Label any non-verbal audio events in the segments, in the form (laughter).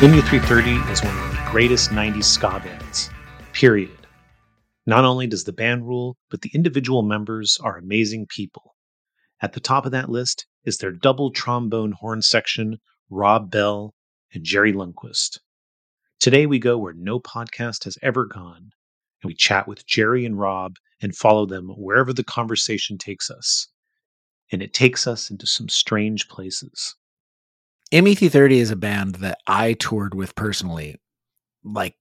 MU330 is one of the greatest 90s ska bands, period. Not only does the band rule, but the individual members are amazing people. At the top of that list is their double trombone horn section, Rob Bell and Gerry Lundquist. Today we go where no podcast has ever gone, and we chat with Gerry and Rob and follow them wherever the conversation takes us. And it takes us into some strange places. MU330 is a band that I toured with personally, like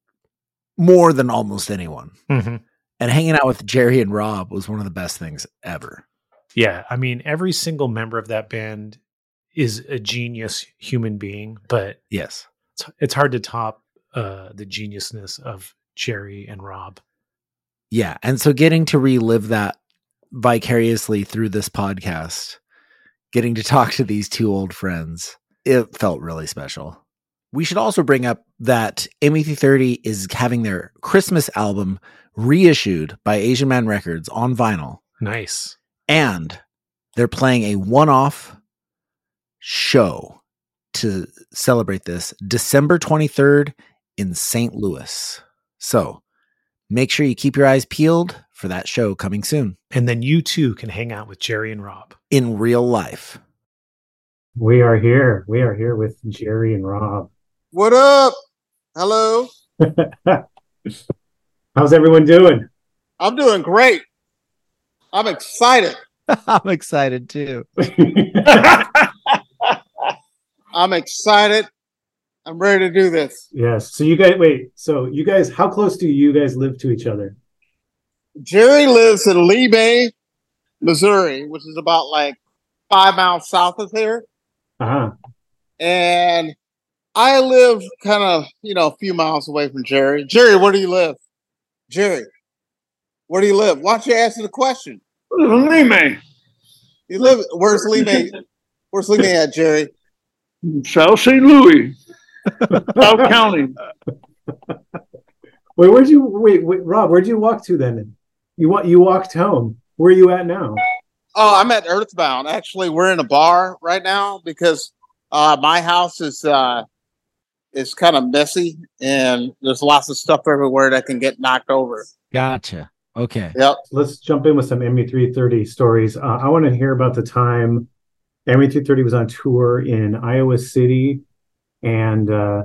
more than almost anyone. Mm-hmm. And hanging out with Gerry and Rob was one of the best things ever. Yeah, I mean, every single member of that band is a genius human being, but Yes. it's, it's hard to top uh, the geniusness of Gerry and Rob. Yeah. And so getting to relive that vicariously through this podcast, getting to talk to these two old friends, it felt really special. We should also bring up that MU330 is having their Christmas album reissued by Asian Man Records on vinyl, Nice. and they're playing a one off show to celebrate this December 23rd in St. Louis. So make sure you keep your eyes peeled for that show coming soon And then you too can hang out with Gerry and Rob. in real life. We are here. We are here with Gerry and Rob. What up? Hello. (laughs) How's everyone doing? I'm doing great. I'm excited. (laughs) I'm excited too. (laughs) I'm excited. I'm ready to do this. yes. So you guys wait. So you guys, how close do you guys live to each other? Gerry lives in Lemay, Missouri, which is about like five miles south of here. Uh-huh. And I live kind of, you know, a few miles away from Gerry. Gerry, where do you live? Gerry, where do you live? Why don't you answer the question? Lemay, You live where's Lemay? Where's Lemay at, Gerry? South St. Louis, South County. (laughs) Wait, where'd you wait, wait, Rob? Where'd you walk to then? You wa- you walked home. Where are you at now? Oh, I'm at Earthbound. Actually, we're in a bar right now because uh, my house is uh, is kind of messy and there's lots of stuff everywhere that can get knocked over. Gotcha. Okay. Yep. Let's jump in with some MU330 stories. Uh, I want to hear about the time MU330 was on tour in Iowa City, and uh,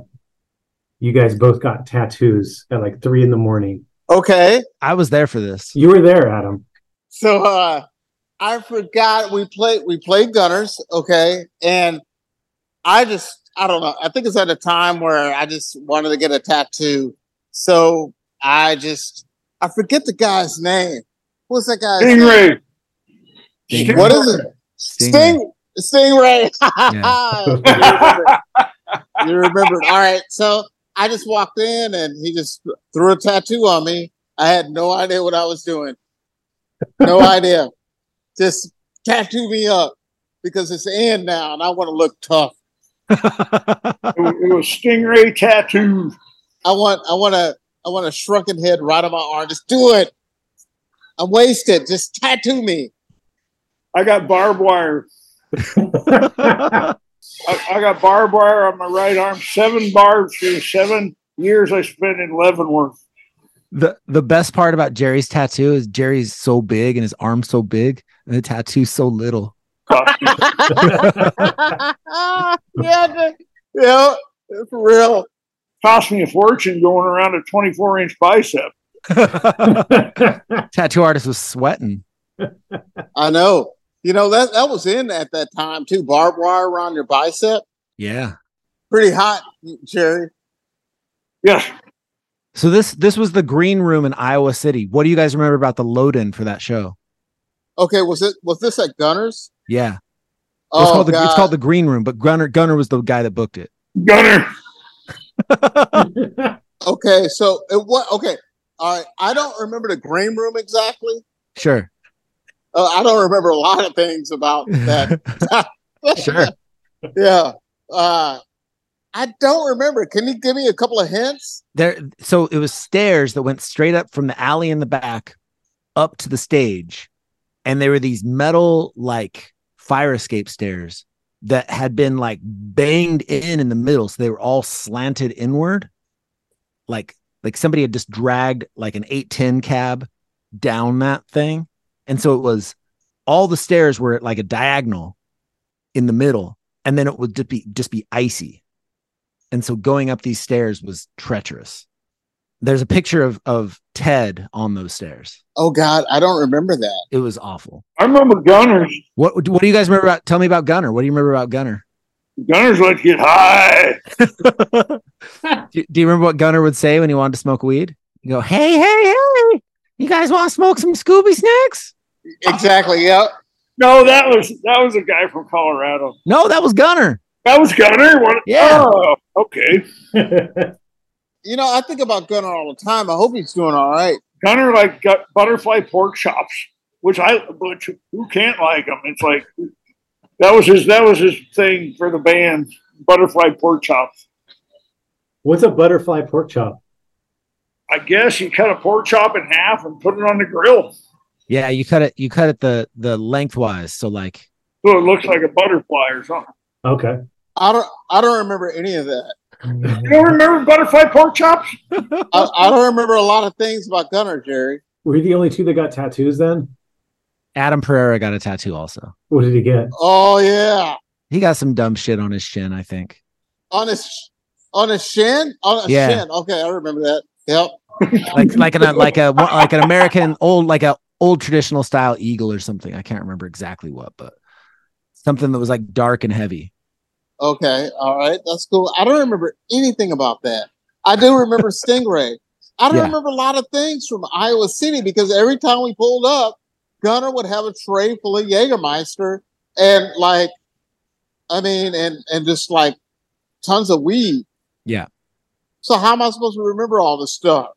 you guys both got tattoos at like three in the morning. Okay. I was there for this. You were there, Adam. So uh, I forgot we played we played Gunners. Okay, and I just I don't know. I think it's at a time where I just wanted to get a tattoo. So I just I forget the guy's name. What's that guy's name? Stingray. Stingray. What is it? Sting Stingray. (laughs) you remember it. All right. So I just walked in and he just threw a tattoo on me. I had no idea what I was doing. No idea. Just tattoo me up because it's in now and I want to look tough. (laughs) It was, it was stingray tattoo. I want I want a I want a shrunken head right on my arm. Just do it. I'm wasted. Just tattoo me. I got barbed wire. (laughs) I, I got barbed wire on my right arm. Seven barbs for seven years I spent in Leavenworth. The the best part about Gerry's tattoo is Gerry's so big and his arm's so big and the tattoo's so little. Cost (laughs) yeah, the- yeah, for real. cost me a fortune going around a 24 inch bicep. (laughs) Tattoo artist was sweating. I know. You know that that was in at that time too. Barbed wire around your bicep, Yeah. pretty hot, Gerry. Yes. So this this was the green room in Iowa City. What do you guys remember about the load in for that show? Okay, was it was this at Gunners? Yeah. Oh, it's called the it's called the green room, but Gunner Gunner was the guy that booked it. Gunner. (laughs) Okay, so it what? Okay, all right. I don't remember the green room exactly. Sure. Uh, I don't remember a lot of things about that. (laughs) (laughs) Sure. yeah. Uh, I don't remember. Can you give me a couple of hints? There so it was stairs that went straight up from the alley in the back up to the stage. And there were these metal like fire escape stairs that had been like banged in in the middle. So they were all slanted inward. Like like somebody had just dragged like an 810 cab down that thing. And so it was all the stairs were at like a diagonal in the middle. And then it would just be just be icy. And so going up these stairs was treacherous. There's a picture of of Ted on those stairs. Oh God, I don't remember that. It was awful. I remember Gunner. What what do you guys remember about? Tell me about Gunner. What do you remember about Gunner? Gunners like to get high. (laughs) Do, do you remember what Gunner would say when he wanted to smoke weed? You go, hey, hey, hey, you guys want to smoke some Scooby snacks? Exactly. Yeah. No, that was that was a guy from Colorado. No, that was Gunner. That was Gunner. What? Yeah. Oh, okay. (laughs) You know, I think about Gunner all the time. I hope he's doing all right. Gunner like got butterfly pork chops, which I which who can't like them? It's like that was his that was his thing for the band. Butterfly pork chops. What's a butterfly pork chop? I guess you cut a pork chop in half and put it on the grill, Yeah, you cut it. You cut it the the lengthwise. So like, so it looks like a butterfly or something. Okay. I don't. I don't remember any of that. Mm-hmm. You don't remember butterfly pork chops? (laughs) I, I don't remember a lot of things about Gunner, Gerry. Were you the only two that got tattoos then? Adam Pereira got a tattoo also. What did he get? Oh yeah, He got some dumb shit on his shin. I think. on his on his shin. On a Yeah. shin. Okay, I remember that. Yep. (laughs) like like an like a like an American old like a old traditional style eagle or something. I can't remember exactly what, but something that was like dark and heavy. Okay. All right. That's cool. I don't remember anything about that. I do remember (laughs) Stingray. I don't Yeah. remember a lot of things from Iowa City because every time we pulled up, Gunner would have a tray full of Jägermeister and like, I mean, and and just like tons of weed. Yeah. So how am I supposed to remember all this stuff?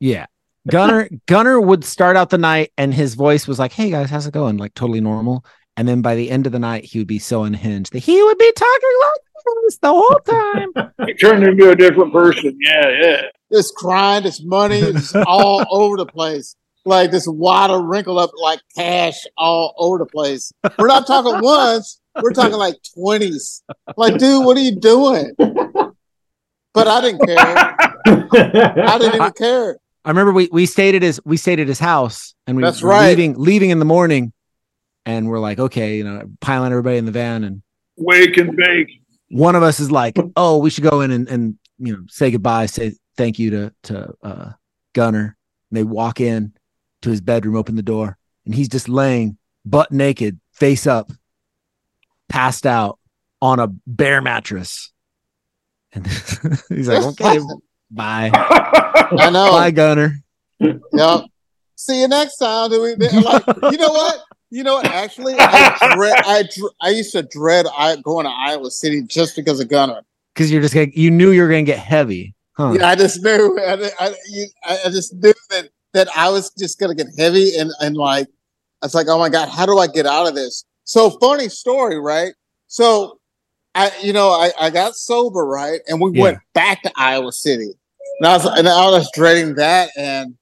Yeah. Gunner Gunner would start out the night and his voice was like, "Hey guys, how's it going?" like totally normal. And then by the end of the night, he would be so unhinged that he would be talking like this the whole time. (laughs) He turned into a different person. Yeah, yeah. This crying, this money, is all (laughs) over the place. Like this water wrinkled up like cash all over the place. We're not talking ones, we're talking like twenties. Like, dude, what are you doing? But I didn't care. I didn't even care. I remember we we stayed at his we stayed at his house and we That's were right. leaving leaving in the morning, and we're like, okay, you know, piling everybody in the van, and Wake and bake. one of us is like, oh, we should go in and and you know say goodbye, say thank you to to uh, Gunner. And they walk in to his bedroom, open the door, and he's just laying butt naked, face up, passed out on a bare mattress. And (laughs) he's like, okay, (laughs) bye, I know. bye, Gunner. Yep. See you next time. Do we, (laughs) like, you know what? You know what? Actually, I dread, I, I used to dread I, going to Iowa City just because of Gunner. Because you're just gonna, you knew you were gonna get heavy, huh? Yeah, I just knew. I, I, you- I just knew that that I was just gonna get heavy and and like it's like, oh my god, how do I get out of this? So funny story, right? So I, you know, I, I got sober, right, and we Yeah. went back to Iowa City, and I was and I was dreading that, and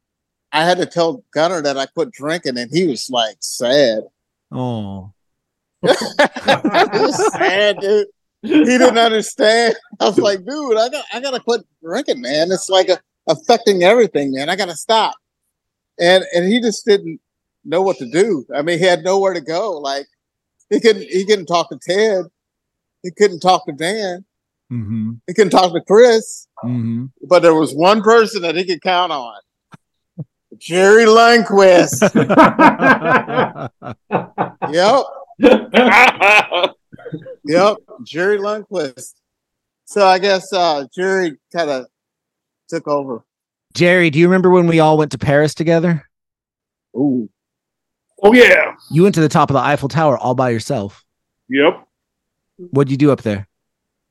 I had to tell Gunner that I quit drinking, and he was like sad. Oh. (laughs) he sad, dude. He didn't understand. I was like, dude, I got I gotta quit drinking, man. It's like a, affecting everything, man. I gotta stop. And and he just didn't know what to do. I mean, he had nowhere to go. Like he couldn't he couldn't talk to Ted. He couldn't talk to Dan. Mm-hmm. He couldn't talk to Chris. Mm-hmm. But there was one person that he could count on. Gerry Lundquist. (laughs) yep. Yep. Gerry Lundquist. So I guess uh Gerry kind of took over. Gerry, do you remember when we all went to Paris together? Ooh. oh yeah. You went to the top of the Eiffel Tower all by yourself. Yep. What'd you do up there?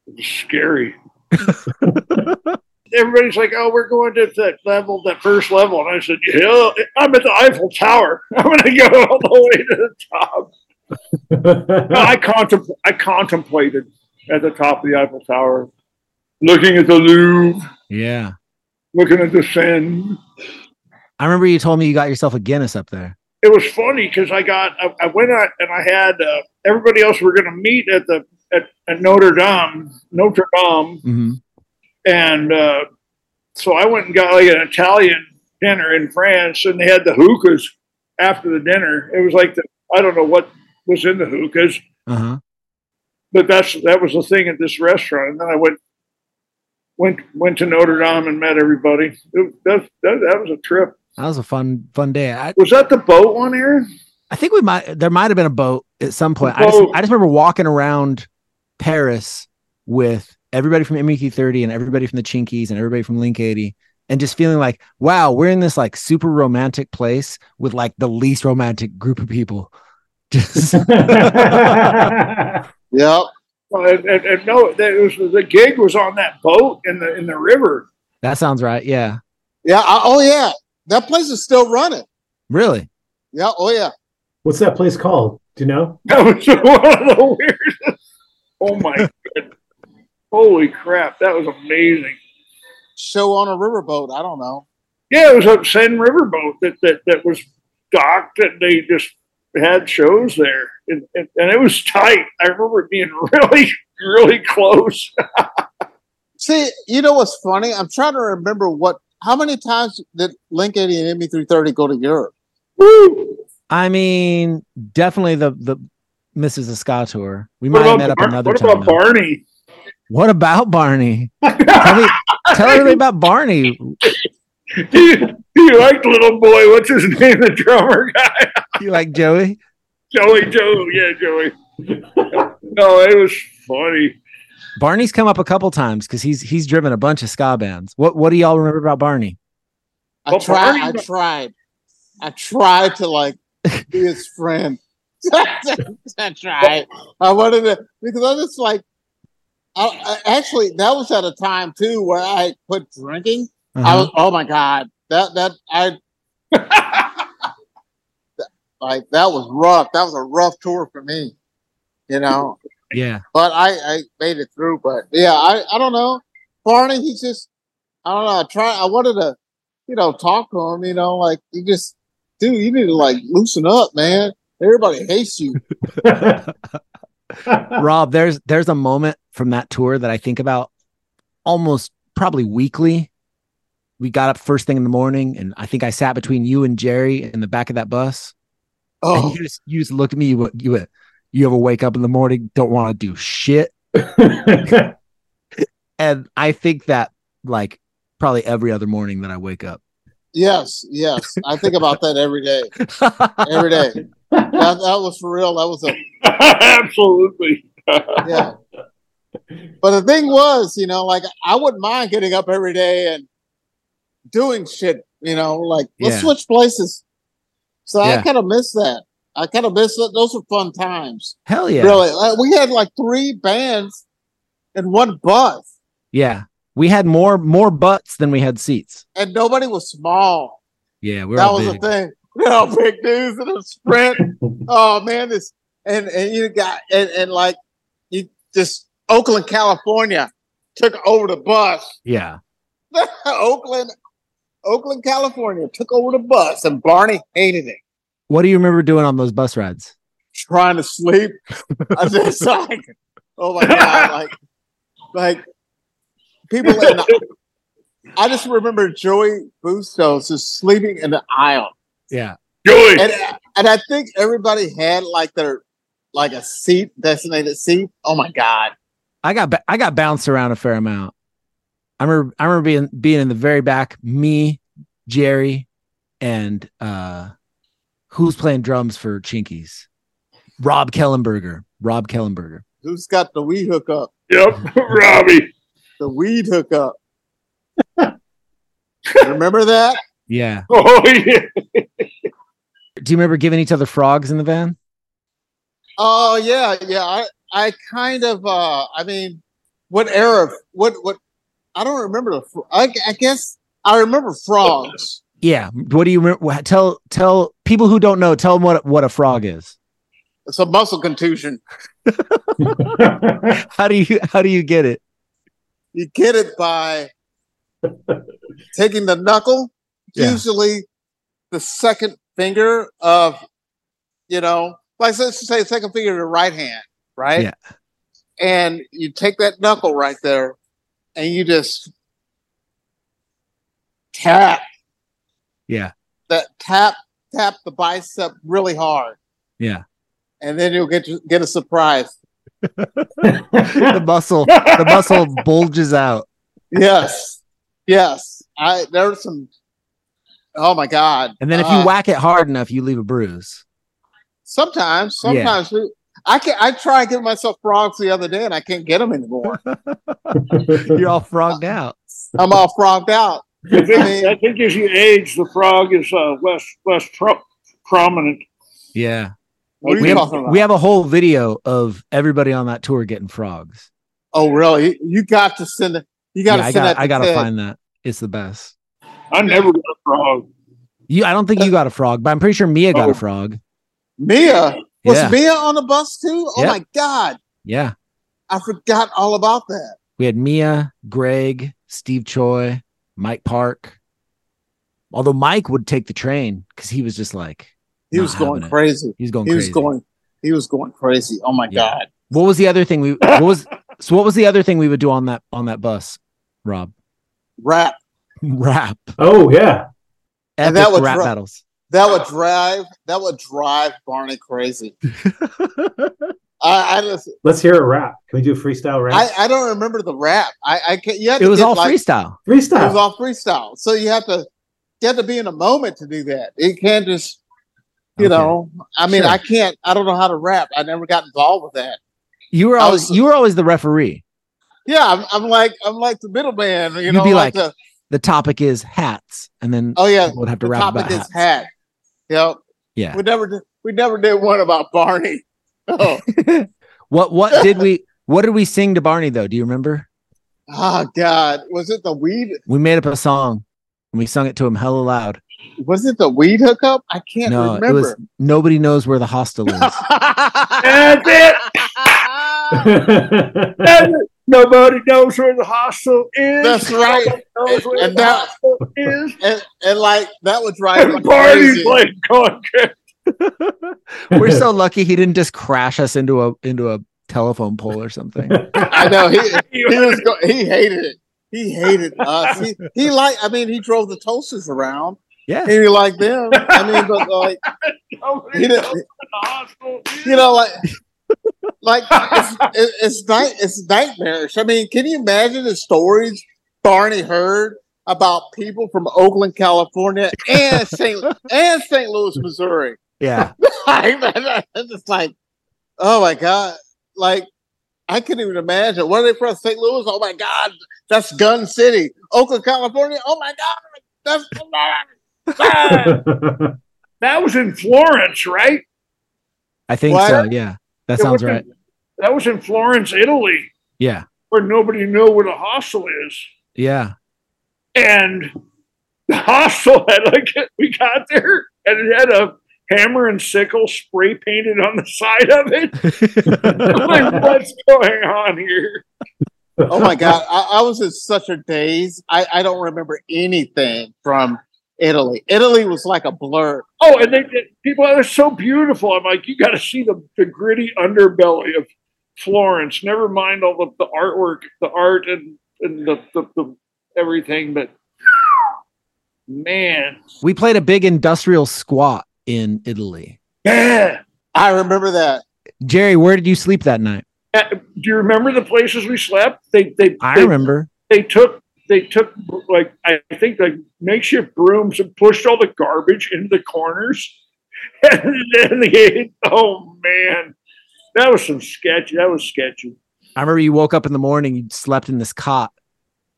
It's scary. (laughs) Everybody's like, "Oh, we're going to that level, that first level," and I said, "Yeah, I'm at the Eiffel Tower. (laughs) I'm going to go all the way to the top." (laughs) No, I contempl- I contemplated at the top of the Eiffel Tower, looking at the Louvre, Yeah. looking at the Seine. I remember you told me you got yourself a Guinness up there. It was funny because I got I, I went out and I had uh, everybody else we were going to meet at the at, at Notre Dame, Notre Dame, Mm-hmm. And uh, so I went and got like an Italian dinner in France, and they had the hookahs after the dinner. It was like the I don't know what was in the hookahs, Uh-huh. but that's that was the thing at this restaurant. And then I went went went to Notre Dame and met everybody. It, that, that that was a trip. That was a fun, fun day. I, Was that the boat one, Aaron? I think we might there might have been a boat at some point. I just I just remember walking around Paris with everybody from MU330 and everybody from the Chinkees and everybody from Link 80 and just feeling like, wow, we're in this like super romantic place with like the least romantic group of people. (laughs) Just (laughs) Yep. Well, and, and, and no, that was the gig was on that boat in the in the river. that sounds right. Yeah. Yeah. I, oh yeah. That place is still running. Really? Yeah. Oh yeah. What's that place called? Do you know? That was (laughs) one of the weirdest. Oh my god! Holy crap! That was amazing. Show on a riverboat. I don't know. Yeah, it was a Seine riverboat that that that was docked, and they just had shows there, and, and, and it was tight. I remember it being (laughs) really really close. (laughs) See, you know what's funny? I'm trying to remember what how many times did Link 80 and MU330 go to Europe? Woo! I mean, definitely the the Mrs. Esca tour. We What might have about, met up Bar- another what time. about though. Barney? What about Barney? (laughs) Tell me, tell everybody about Barney. do, you, do you like little boy? What's his name? The drummer guy, You like Joey? Joey Joe. Yeah, Joey. no, it was funny. Barney's come up a couple times because he's he's driven a bunch of ska bands. What what do y'all remember about Barney? I Well, tried. I tried. I tried to like be his friend. (laughs) That's right. I wanted to because I was like, I, I, actually that was at a time too where I quit drinking. I Uh-huh. was oh my god that that I (laughs) like that was rough. That was a rough tour for me, you know. yeah, But I I made it through. But yeah, I I don't know. Barney, he's just I don't know. I try. I wanted to, you know, talk to him. You know, like you just, dude, you need to like loosen up, man. Everybody hates you. (laughs) (laughs) Rob, there's there's a moment from that tour that I think about almost probably weekly. We got up first thing in the morning, and I think I sat between you and Gerry in the back of that bus. And Oh, you just you just looked at me. You went- you went, you ever wake up in the morning, don't want to do shit, (laughs) and I think that like probably every other morning that I wake up. yes, yes. I think about that every day. Every day. (laughs) That, that was for real. That was a (laughs) Absolutely. (laughs) yeah. But the thing was, you know, like I wouldn't mind getting up every day and doing shit, you know, like let's Yeah. switch places. So I kind of miss that. I kind of miss it. Those were fun times. Hell yeah, Really. Like, we had like three bands in one bus yeah. We had more more butts than we had seats. and nobody was small. Yeah, we're that was big. the thing. Know, big dudes in a sprint. oh man, this and and you got and, and like you just Oakland, California took over the bus. Yeah. (laughs) Oakland, Oakland, California took over the bus, and Barney hated it. What do you remember doing on those bus rides? Trying to sleep. I just (laughs) like, oh my god, like, like people. In the, I just remember Joey Bustos just sleeping in the aisle. Yeah. Joey. and and I think everybody had like their like a seat designated seat. Oh my god! I got ba- I got bounced around a fair amount. I remember I remember being being in the very back, me, Gerry, and uh who's playing drums for Chinkees? Rob Kellenberger. Rob Kellenberger. Who's got the weed hookup? Yep, (laughs) Robbie. The weed hookup. (laughs) Remember that? Yeah. (laughs) Oh yeah. Do you remember giving each other frogs in the van? Oh yeah, yeah. I I kind of. uh I mean, what era? What what? I don't remember the. fr- I, I guess I remember frogs. Yeah. What do you remember? Tell tell people who don't know. Tell them what what a frog is. It's a muscle contusion. (laughs) How do you how do you get it? You get it by taking the knuckle, Yeah. usually the second finger of, you know, like let's say second finger of the right hand, right? Yeah. And you take that knuckle right there, and you just tap Yeah. that tap tap the bicep really hard, Yeah. and then you'll get get a surprise. (laughs) The muscle the muscle bulges out. Yes, yes. I there are some. Oh my god! And then if Uh, you whack it hard enough, you leave a bruise. Sometimes, sometimes we- I can. I try tried getting myself frogs the other day, and I can't get them anymore. (laughs) You're all frogged out. I'm all frogged out. I think, I mean- I think as you age, the frog is uh, less less pro- prominent. Yeah. What are We you have, about? we have a whole video of everybody on that tour getting frogs. oh, really? You, you got to send it. You got to Yeah, I send got that. I gotta find that. It's the best. I never got a frog. You I don't think you got a frog, but I'm pretty sure Mia got Oh. a frog. Mia was Yeah. Mia on the bus too. Oh Yep. my god! Yeah. I forgot all about that. We had Mia, Greg, Steve Choi, Mike Park. Although Mike would take the train because he was just like He was going crazy. he was going He was crazy. going. He was going crazy. Oh my Yeah. god! What was the other thing we what was (laughs) so what was the other thing we would do on that on that bus, Rob? Rap. Rap. oh yeah. And Epic that would rap dri- battles. That would drive. That would drive Barney crazy. (laughs) I, I just. Let's hear a rap. Can we do a freestyle rap? I, I don't remember the rap. I, I can't. You had to it was get, all like, freestyle. It was all freestyle. So you have to you have to be in a moment to do that. You can't just you Okay. know. I mean, Sure. I can't. I don't know how to rap. I never got involved with that. You were always was- you were always the referee. Yeah, I'm, I'm like I'm like the middleman. You You'd know, be like, like, the The topic is hats, and then oh yeah, people would have to the rap topic about is hats. hat. Yep. Yeah. We never did. We never did one about Barney. (laughs) Oh, What what (laughs) did we what did we sing to Barney though? Do you remember? oh God, was it the weed? We made up a song and we sung it to him hella loud. Was it the weed hookup? I can't no, remember. it was nobody knows where the hostel is. (laughs) That's it. That's it. Nobody knows where the hostel is. That's right. Knows where And the that- (laughs) and, and like that was right. me And Barney crazy. played. (laughs) We're so lucky he didn't just crash us into a into a telephone pole or something. (laughs) I know he he was go- he hated it. He hated us. He he like I mean he drove the toasters around. Yeah. He liked them. I mean, but like he didn't, where the hostel is. you know, like like it's it's night it's nightmarish. I mean, can you imagine the stories Barney heard about people from Oakland, California, and St. and St. Louis, Missouri? Yeah. (laughs) it's just like, oh my god, like I couldn't even imagine. Where are they from? St. Louis? Oh my god, that's Gun City. Oakland, California. Oh my god, that's (laughs) ah. That was in Florence, right? I think What? so. Yeah. That It sounds was in- right. That was in Florence, Italy, Yeah. where nobody knew where the hostel is. Yeah. And the hostel had like we got there and it had a hammer and sickle spray painted on the side of it. (laughs) like, what's going on here? Oh my god, I, I was in such a daze. I, I don't remember anything from Italy. Italy was like a blur. Oh, and they did people are so beautiful. I'm like, you got to see the, the gritty underbelly of Florence. Never mind all the, the artwork, the art, and and the, the, the everything. But man, We played a big industrial squat in Italy. yeah. I remember that. Jerry, where did you sleep that night? Uh, Do you remember the places we slept? They they I they, remember. they took they took like I think like makeshift brooms and pushed all the garbage into the corners, (laughs) and then they oh man, that was some sketchy. That was sketchy. I remember you woke up in the morning, you slept in this cot,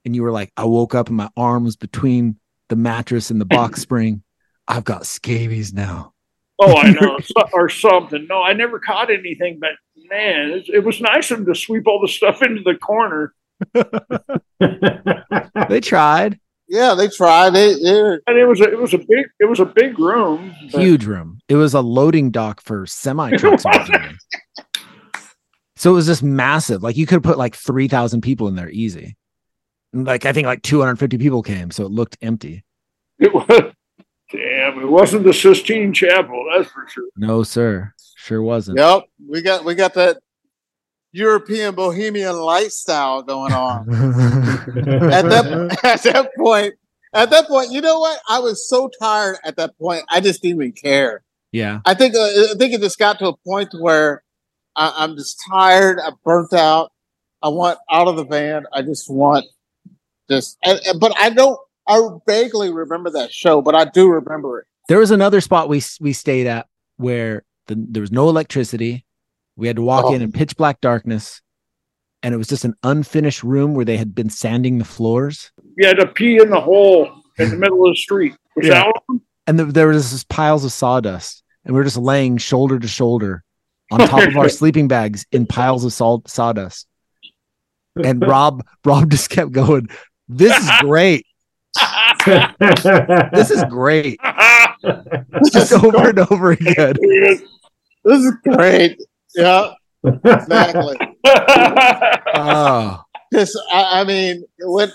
and you were like, I woke up and my arm was between the mattress and the box (laughs) spring. I've got scabies now. Oh, I know, (laughs) or something. No, I never caught anything, but man, it, it was nice of them to sweep all the stuff into the corner. (laughs) They tried. Yeah, they tried. They, they And it was a, it was a big it was a big room. but- Huge room. It was a loading dock for semi trucks. (laughs) so it was just massive. Like you could put like 3,000 people in there easy. Like I think like 250 people came. So it looked empty. It was damn. It wasn't the Sistine Chapel, that's for sure. No, sir. Sure wasn't. Yep, we got we got that European bohemian lifestyle going on. (laughs) at that at that point, at that point, you know what? I was so tired at that point. I just didn't even care. Yeah. I think uh, I think it just got to a point where I, I'm just tired. I'm burnt out. I want out of the van. I just want just. And, and- but I don't. I vaguely remember that show, but I do remember it. There was another spot we we stayed at where the, there was no electricity. We had to walk Oh. in in pitch black darkness, and it was just an unfinished room where they had been sanding the floors. We had to pee in the hole in the middle of the street. Was Yeah. that and the, there was just piles of sawdust, and we were just laying shoulder to shoulder on top of our (laughs) sleeping bags in piles of salt sawdust. And (laughs) Rob, Rob just kept going. This is great. (laughs) This is gret. Just over and over again. This is great. Yeah, exactly. (laughs) Oh, I, I mean, what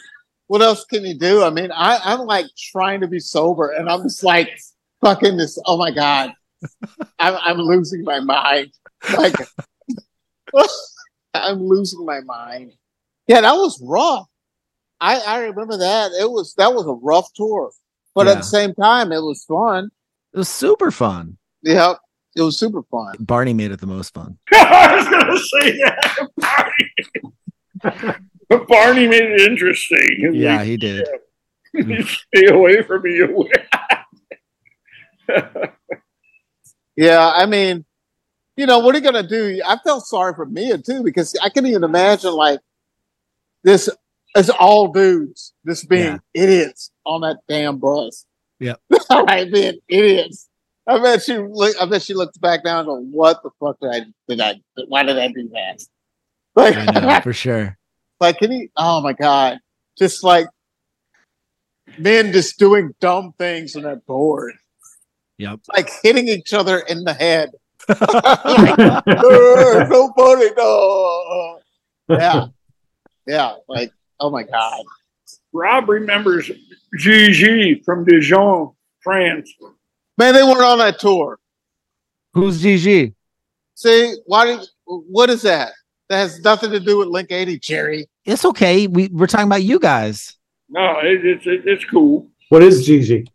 what else can you do? I mean, I, I'm like trying to be sober, and I'm just like fucking this. Oh my god, I'm I'm losing my mind. Like, (laughs) I'm losing my mind. Yeah, that was rough. I I remember that. It was that was a rough tour, but at the same time, it was fun. it was super fun. Yeah, it was super fun. Barney made it the most fun. (laughs) I was going to say that. Barney. Barney made it interesting. Yeah, he did. Mm. Stay away from me. Away. (laughs) Yeah, I mean, you know, what are you gonna do? I felt sorry for Mia too because I can even imagine like this as all dudes, just being idiots on that damn bus. Yeah. (laughs) like being idiots. I bet she look, I bet she looked back down and go, What the fuck did I did I why did I do that? Like, I know for (laughs) sure. like can you oh my god. Just like men just doing dumb things on that board. Yep. Like hitting each other in the head. like, "Uh, so funny, no. Yeah. Yeah. Like, oh my God. Rob remembers Gigi from Dijon, France. Man, they weren't on that tour. Who's GG? See, why did what is that? That has nothing to do with Link 80, Gerry. It's okay. We we're talking about you guys. No, it, it's it, it's cool. What is Gigi?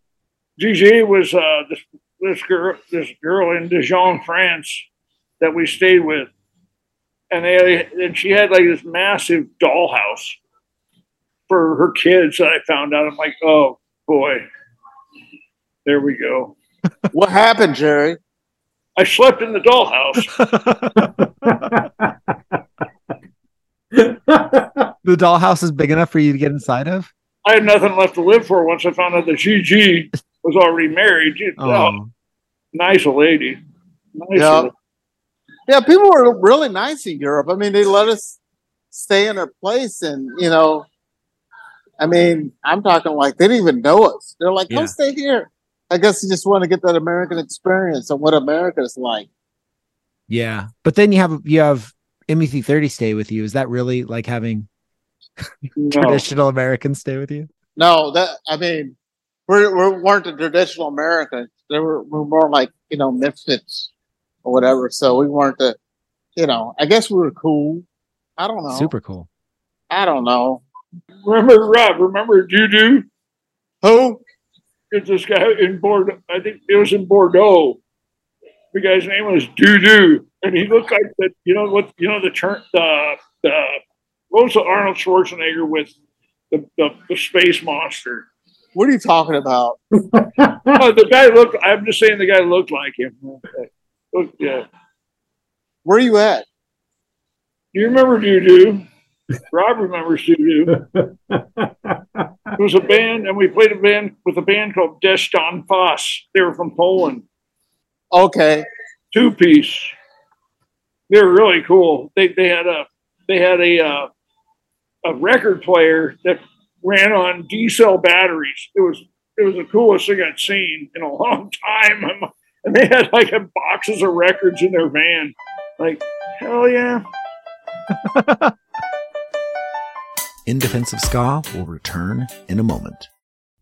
Gigi was uh, this this girl this girl in Dijon, France, that we stayed with, and they and she had like this massive dollhouse for her kids. That I found out. I'm like, oh boy, there we go. What happened, Gerry? I slept in the dollhouse. The dollhouse is big enough for you to get inside of. I had nothing left to live for once I found out that Gigi was already married. You- Oh, oh, nice lady. Nice Yeah. lady. Yeah, people were really nice in Europe. I mean, they let us stay in their place, and you know, I mean, I'm talking like they didn't even know us. They're like, "Come Yeah. stay here." I guess you just want to get that American experience of what America is like. Yeah, but then you have you have MU330 stay with you. Is that really like having No. traditional Americans stay with you? No, that I mean, we we weren't the traditional Americans. They were we were more like you know misfits or whatever. So we weren't the, you know. I guess we were cool. I don't know. Super cool. I don't know Remember Rob? Remember Doo who. It's this guy in Bordeaux. I think it was in Bordeaux. The guy's name was Doo Doo, and he looked like the you know what you know the turn the the what was the Arnold Schwarzenegger with the, the, the space monster. What are you talking about? (laughs) Oh, the guy looked. I'm just saying the guy looked like him. Look, yeah. Where are you at? Do you remember Doo Doo? Rob remembers Doo. It was a (laughs) band, and we played a band with a band called Deston Foss. They were from Poland. Okay. two piece. They were really cool. They they had a they had a uh, a record player that ran on D cell batteries. It was it was the coolest thing I'd seen in a (laughs) long time. And they had like boxes of records in their van. Like hell yeah! (laughs) In Defense of Ska will return in a moment.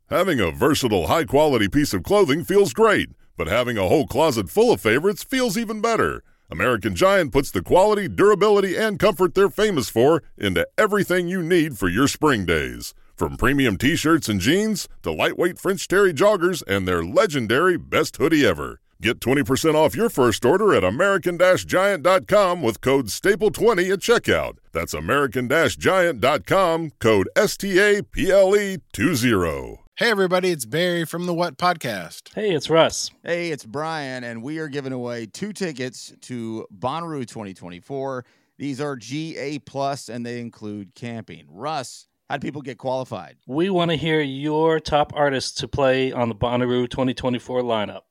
Having a versatile, high quality piece of clothing feels great, but having a whole closet full of favorites feels even better. American Giant puts the quality, durability, and comfort they're famous for into everything you need for your spring days. From premium t shirts and jeans to lightweight French Terry joggers and their legendary best hoodie ever. Get 20% off your first order at American Giant.com with code STAPLE20 at checkout. That's American Giant.com, code STAPLE20. Hey, everybody, it's Barry from the What Podcast. Hey, it's Russ. Hey, it's Brian, and we are giving away two tickets to Bonnaroo 2024. These are GA Plus, and they include camping. Russ, how do people get qualified? We want to hear your top artists to play on the Bonnaroo 2024 lineup.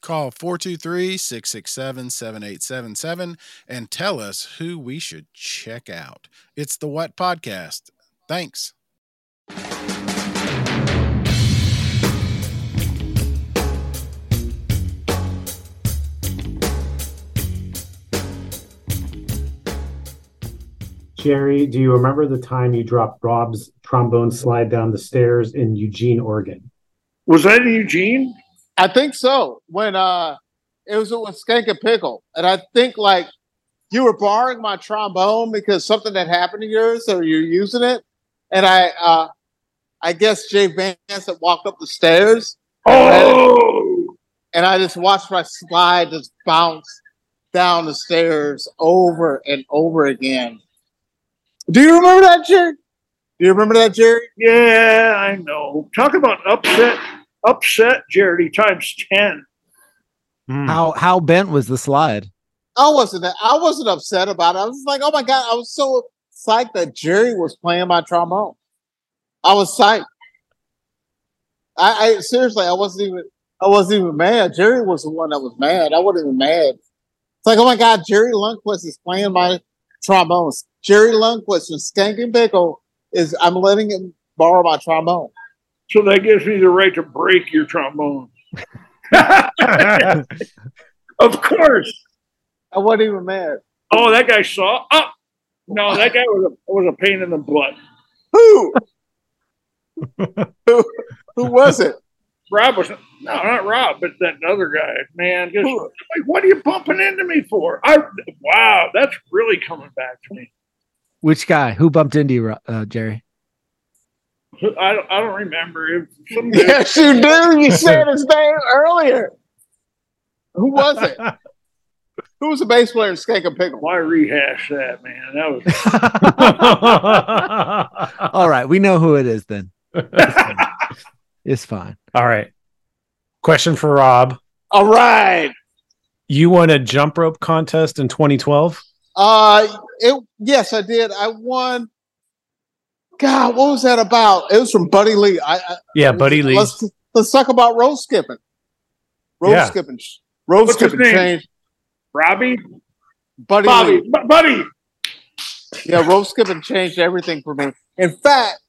Call 423 667 7877 and tell us who we should check out. It's the What Podcast. Thanks. Gerry, do you remember the time you dropped Rob's trombone slide down the stairs in Eugene, Oregon? Was that in Eugene? I think so. When uh, it was with Skank and Pickle, and I think like you were borrowing my trombone because something had happened to yours, or you're using it, and I, uh, I guess Jay Vance had walked up the stairs, Oh, and I just watched my slide just bounce down the stairs over and over again. Do you remember that, Gerry? Do you remember that, Gerry? yeah, I know. Talk about upset, upset Gerry times ten. Hmm. How how bent was the slide? I wasn't. I wasn't upset about it. I was like, oh my god, I was so psyched that Gerry was playing my trombone. I was psyched. I, I seriously, I wasn't even. I wasn't even mad. Gerry was the one that was mad. I wasn't even mad. It's like, oh my god, Gerry Lundquist is playing my trombones. Gerry Lundquist from Skank and Pickle is. I'm letting him borrow my trombone. So that gives me the right to break your trombone. (laughs) of course. I wasn't even mad. Oh, that guy saw. Oh, no, that guy was a, was a pain in the butt. Who? who? Who was it? Rob was no, not Rob, but that other guy. Man, just, like, what are you bumping into me for? I wow, that's really coming back to me. Which guy? Who bumped into you, uh, Gerry? I don't, I don't remember. It, some (laughs) dude- Yes, you do. You (laughs) said his name earlier. Who was it? (laughs) Who was the bass player in Skank and Pickle? Why rehash that, man? That was All right, we know who it is then. It's fine. It's fine. All right. Question for Rob. All right. You won a jump rope contest in 2012? Uh, it yes, I did. I won. God, what was that about? It was from Buddy Lee. I, I Yeah, Buddy Lee. Let's let's talk about road skipping. Road Yeah. skipping. Road What's his skipping name? changed. Robbie, Buddy Bobby, Lee. Bu- Buddy. Yeah, road skipping changed everything for me. In fact,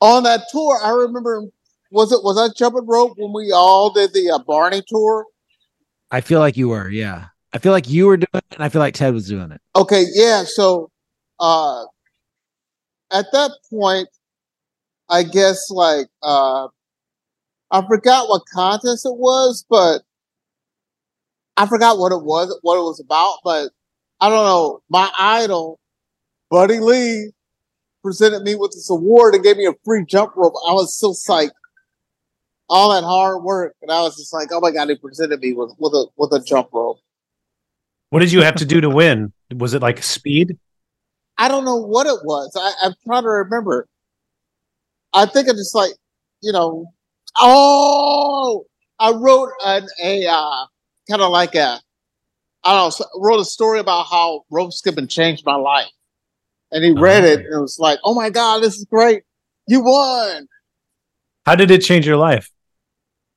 on that tour, I remember was it was I jumping rope when we all did the uh, Barney tour? I feel like you were, yeah. I feel like you were doing it, and I feel like Ted was doing it. Okay, yeah. So uh at that point, I guess like uh I forgot what contest it was, but I forgot what it was, what it was about, but I don't know. My idol, Buddy Lee, presented me with this award and gave me a free jump rope. I was so psyched. All that hard work, and I was just like, "Oh my god!" He presented me with with a with a jump rope. What did you have to do to win? Was it like speed? I don't know what it was. I, I'm trying to remember. I think I just like, you know, oh, I wrote an, a uh, kind of like a, I don't know, wrote a story about how rope skipping changed my life. And he read it and it was like, oh my God, this is great. You won. How did it change your life?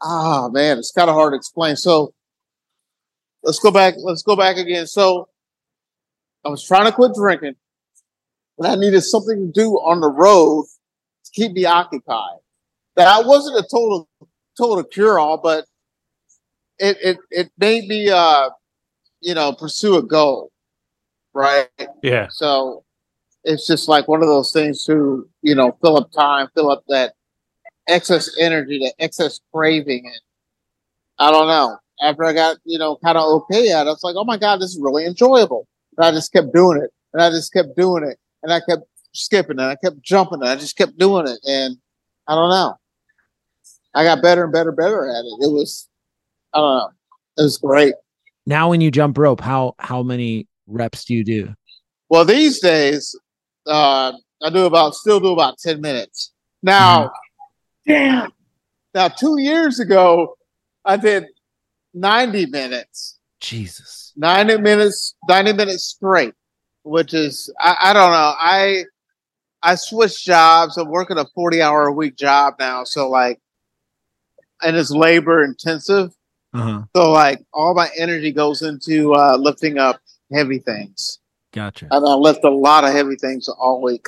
Ah, man, it's kind of hard to explain. So let's go back. Let's go back again. So I was trying to quit drinking, but I needed something to do on the road to keep me occupied. That I wasn't a total, total cure all, but it, it, it made me, uh, you know, pursue a goal. Right. Yeah. So it's just like one of those things to, you know, fill up time, fill up that excess energy, that excess craving. And I don't know. After I got, you know, kind of okay at it, I was like, oh my God, this is really enjoyable. And I just kept doing it. And I just kept doing it. And I kept skipping and I kept jumping and I just kept doing it. And I don't know. I got better and better, and better at it. It was, I don't know. It was great. Now, when you jump rope, how how many reps do you do? Well, these days, uh, I do about still do about ten minutes. Now, damn. Now, two years ago, I did ninety minutes. Jesus, ninety minutes, ninety minutes straight, which is I, I don't know. I I switched jobs. I'm working a forty hour a week job now, so like, and it's labor intensive. Uh-huh. So like, all my energy goes into uh, lifting up heavy things. Gotcha. And I lift a lot of heavy things all week.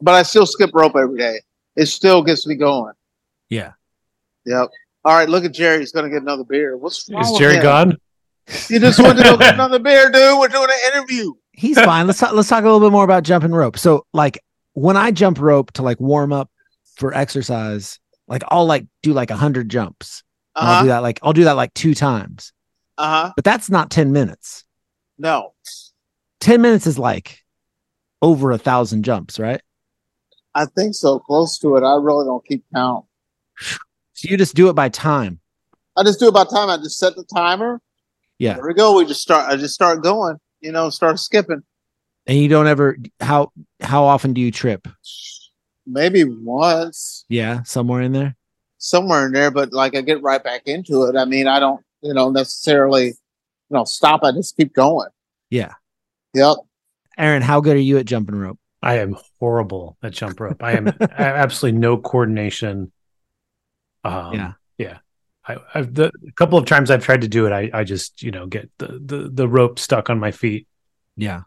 But I still skip rope every day. It still gets me going. Yeah. Yep. All right, look at Gerry. He's gonna get another beer. What's wrong Is with Gerry him? gone? You just went to go get (laughs) another beer, dude. We're doing an interview. He's fine. let's talk, let's talk a little bit more about jumping rope. So, like when I jump rope to like warm up for exercise, like I'll like do like a hundred jumps. And I'll Uh-huh. do that like I'll do that like two times, Uh huh. but that's not ten minutes. No. Ten minutes is like over a thousand jumps, right? I think so. Close to it. I really don't keep count. So you just do it by time. I just do it by time. I just set the timer. Yeah. There we go. We just start. I just start going. You know, start skipping. And you don't ever how how often do you trip? Maybe once, Yeah, somewhere in there. somewhere in there, but like I get right back into it. I mean, I don't, you know, necessarily, you know, stop. I just keep going. Yeah. Yep. Aaron, how good are you at jumping rope? I am horrible at jump rope. I am (laughs) I have absolutely no coordination. Um, Yeah. Yeah. I, I've the a couple of times I've tried to do it. I, I just you know get the, the the rope stuck on my feet. Yeah.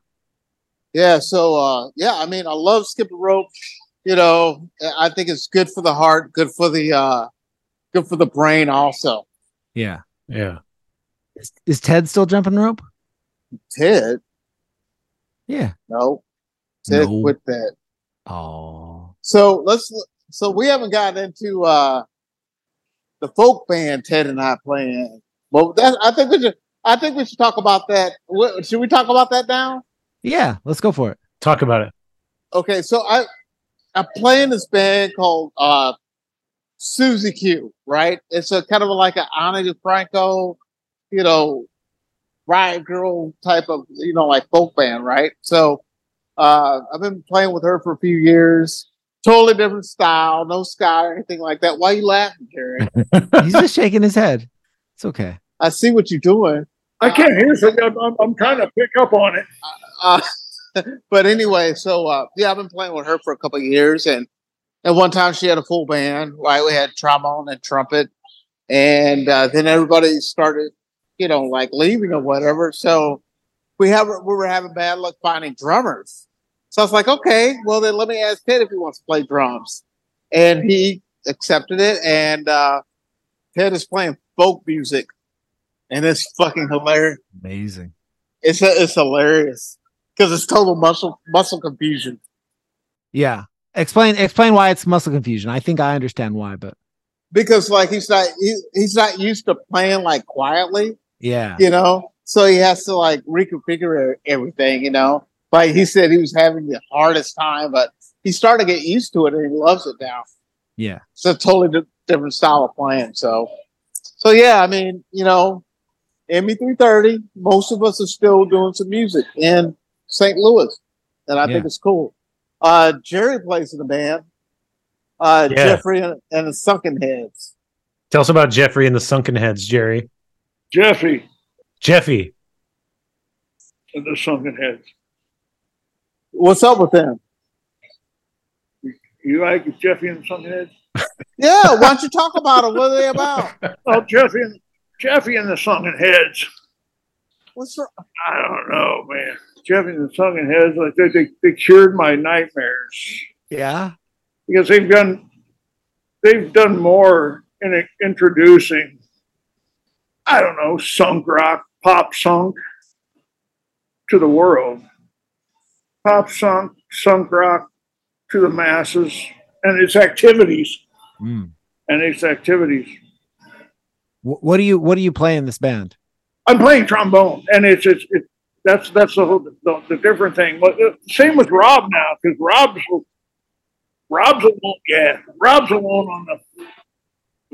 Yeah. So, uh, yeah, I mean, I love skipping rope. You know, I think it's good for the heart, good for the, uh, good for the brain also. Yeah. Yeah. Is, is Ted still jumping rope? Ted, Yeah. no, Ted No. quit that. Oh. So let's, so we haven't gotten into, uh, the folk band Ted and I playing. Well, that, I think we should, I think we should talk about that. What, should we talk about that now? Yeah, let's go for it. Talk about it. Okay, so I I play in this band called uh Suzie Cue, right? It's a kind of like an Ani DiFranco, you know, riot girl type of, you know, like folk band, right? So uh I've been playing with her for a few years. Totally different style, no ska or anything like that. Why are you laughing, Gary? (laughs) He's just shaking his head. It's okay. I see what you're doing. I can't hear something. I'm, I'm, I'm trying to pick up on it. Uh, (laughs) but anyway, so uh, yeah, I've been playing with her for a couple of years, and at one time she had a full band. Right, we had trombone and trumpet, and uh, then everybody started, you know, like leaving or whatever. So we have we were having bad luck finding drummers. So I was like, okay, well then let me ask Ted if he wants to play drums, and he accepted it, and uh, Ted is playing folk music, and it's fucking hilarious. Amazing. It's it's hilarious because it's total muscle muscle confusion. Yeah. Explain explain why it's muscle confusion. I think I understand why, but Because like he's not he, he's not used to playing like quietly, yeah. you know. So he has to like reconfigure everything, you know. Like he said, he was having the hardest time, but he started to get used to it, and he loves it now. Yeah. It's a totally di- different style of playing. So, so yeah, I mean, you know, MU three thirty. Most of us are still doing some music in St. Louis, and I think it's cool. Uh, Gerry plays in the band. Uh, Yeah. Jeffrey and, and the Sunken Heads. Tell us about Jeffrey and the Sunken Heads, Gerry. Jeffy Jeffy. and the Sunken Heads. What's up with them? You like Jeffy and the Sunken Heads? (laughs) Yeah, why don't you talk about them? What are they about? Oh, Jeffy and Jeffy and the Sunken Heads. What's wrong? I don't know, man. Jeffy and the Sunken Heads, like they, they, they cured my nightmares Yeah. because they've done they've done more in introducing. I don't know, sunk rock, pop sunk to the world. Pop sunk, sunk rock to the masses and its activities Mm. and its activities. What do you what do you play in this band? I'm playing trombone, and it's it's it, that's that's the whole the, the different thing. But uh, same with Rob now because Rob's Rob's alone. Yeah, Rob's alone on the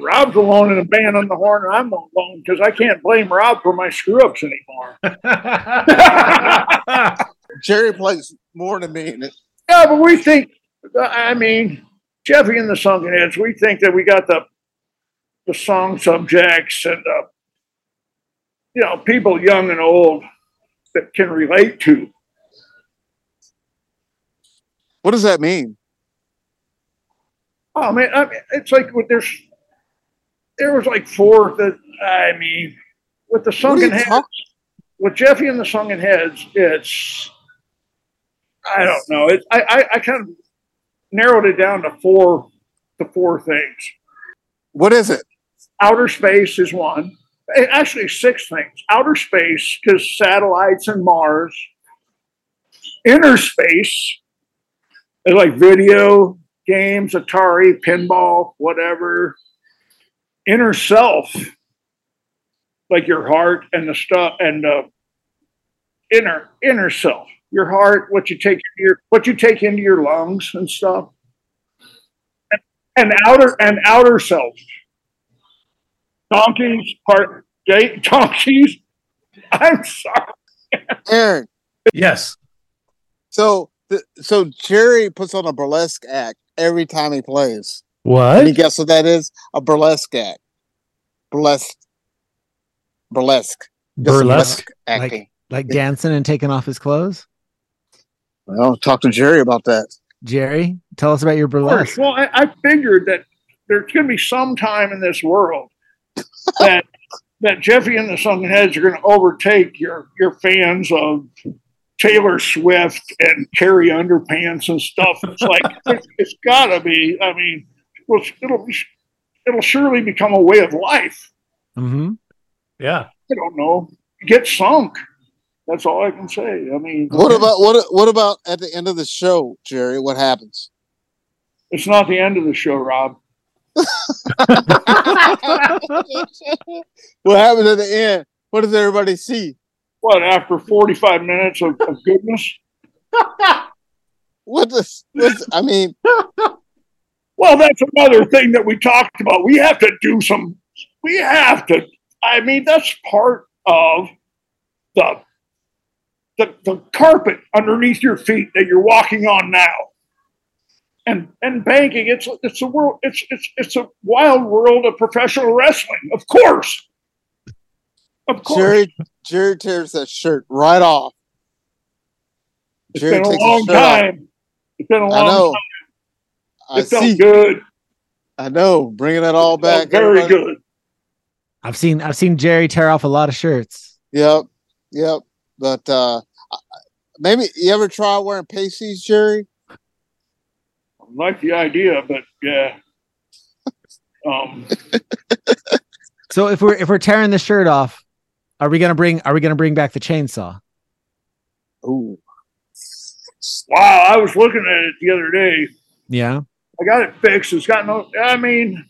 Rob's alone in the band on the horn, and I'm alone because I can't blame Rob for my screw ups anymore. (laughs) (laughs) Gerry plays more than me. in it. Yeah, but we think. I mean, Jeffy and the Sunken Heads. We think that we got the the song subjects and uh, you know people young and old that can relate to. What does that mean? Oh man, I mean, it's like with there's there was like four that I mean with the sunken heads talk- with Jeffy and the sunken heads, it's I don't know. It I, I, I kind of narrowed it down to four to four things. What is it? Outer space is one. Eh, Actually, six things. Outer space because satellites and Mars. Inner space is like video games, Atari, pinball, whatever. Inner self, like your heart and the stuff, and uh, inner inner self, your heart, what you take into your what you take into your lungs and stuff, and, and outer and outer self. Donkeys, part gay (laughs) donkeys. I'm sorry. Aaron. yes. So, th- so Gerry puts on a burlesque act every time he plays. What? Can you guess what that is? A burlesque act. Burlesque. Burlesque. Just Burlesque? acting. Like like dancing and taking off his clothes? Well, talk to Gerry about that. Gerry, tell us about your Of burlesque. Well, I, I figured that there's going to be some time in this world (laughs) that that Jeffy and the Sunken Heads are going to overtake your your fans of Taylor Swift and Carrie Underpants and stuff. It's like (laughs) it's, it's got to be. I mean, well, it'll it'll surely become a way of life. Mm-hmm. Yeah. I don't know. Get sunk. That's all I can say. I mean, What about what? What about at the end of the show, Gerry? What happens? it's not the end of the show, Rob. (laughs) what happens at the end? What does everybody see? What after 45 minutes of, of goodness? (laughs) What does? I mean, Well, that's another thing that we talked about. We have to do some. We have to. I mean, that's part of the the, the carpet underneath your feet that you're walking on now. And and banking, it's it's a world. It's it's it's a wild world of professional wrestling. Of course, of course. Gerry Gerry tears that shirt right off. it's Gerry been a long shirt off. time. It's been a long know. time. I felt see. good. I know. Bringing it all It felt back. very everybody. good. I've seen I've seen Gerry tear off a lot of shirts. Yep. Yep. But uh I- maybe you ever try wearing pasties, Gerry? I like the idea, but yeah. (laughs) Um, So if we're if we're tearing the shirt off, are we gonna bring are we gonna bring back the chainsaw? Ooh. wow, I was looking at it the other day. Yeah. I got it fixed. It's got no. I mean,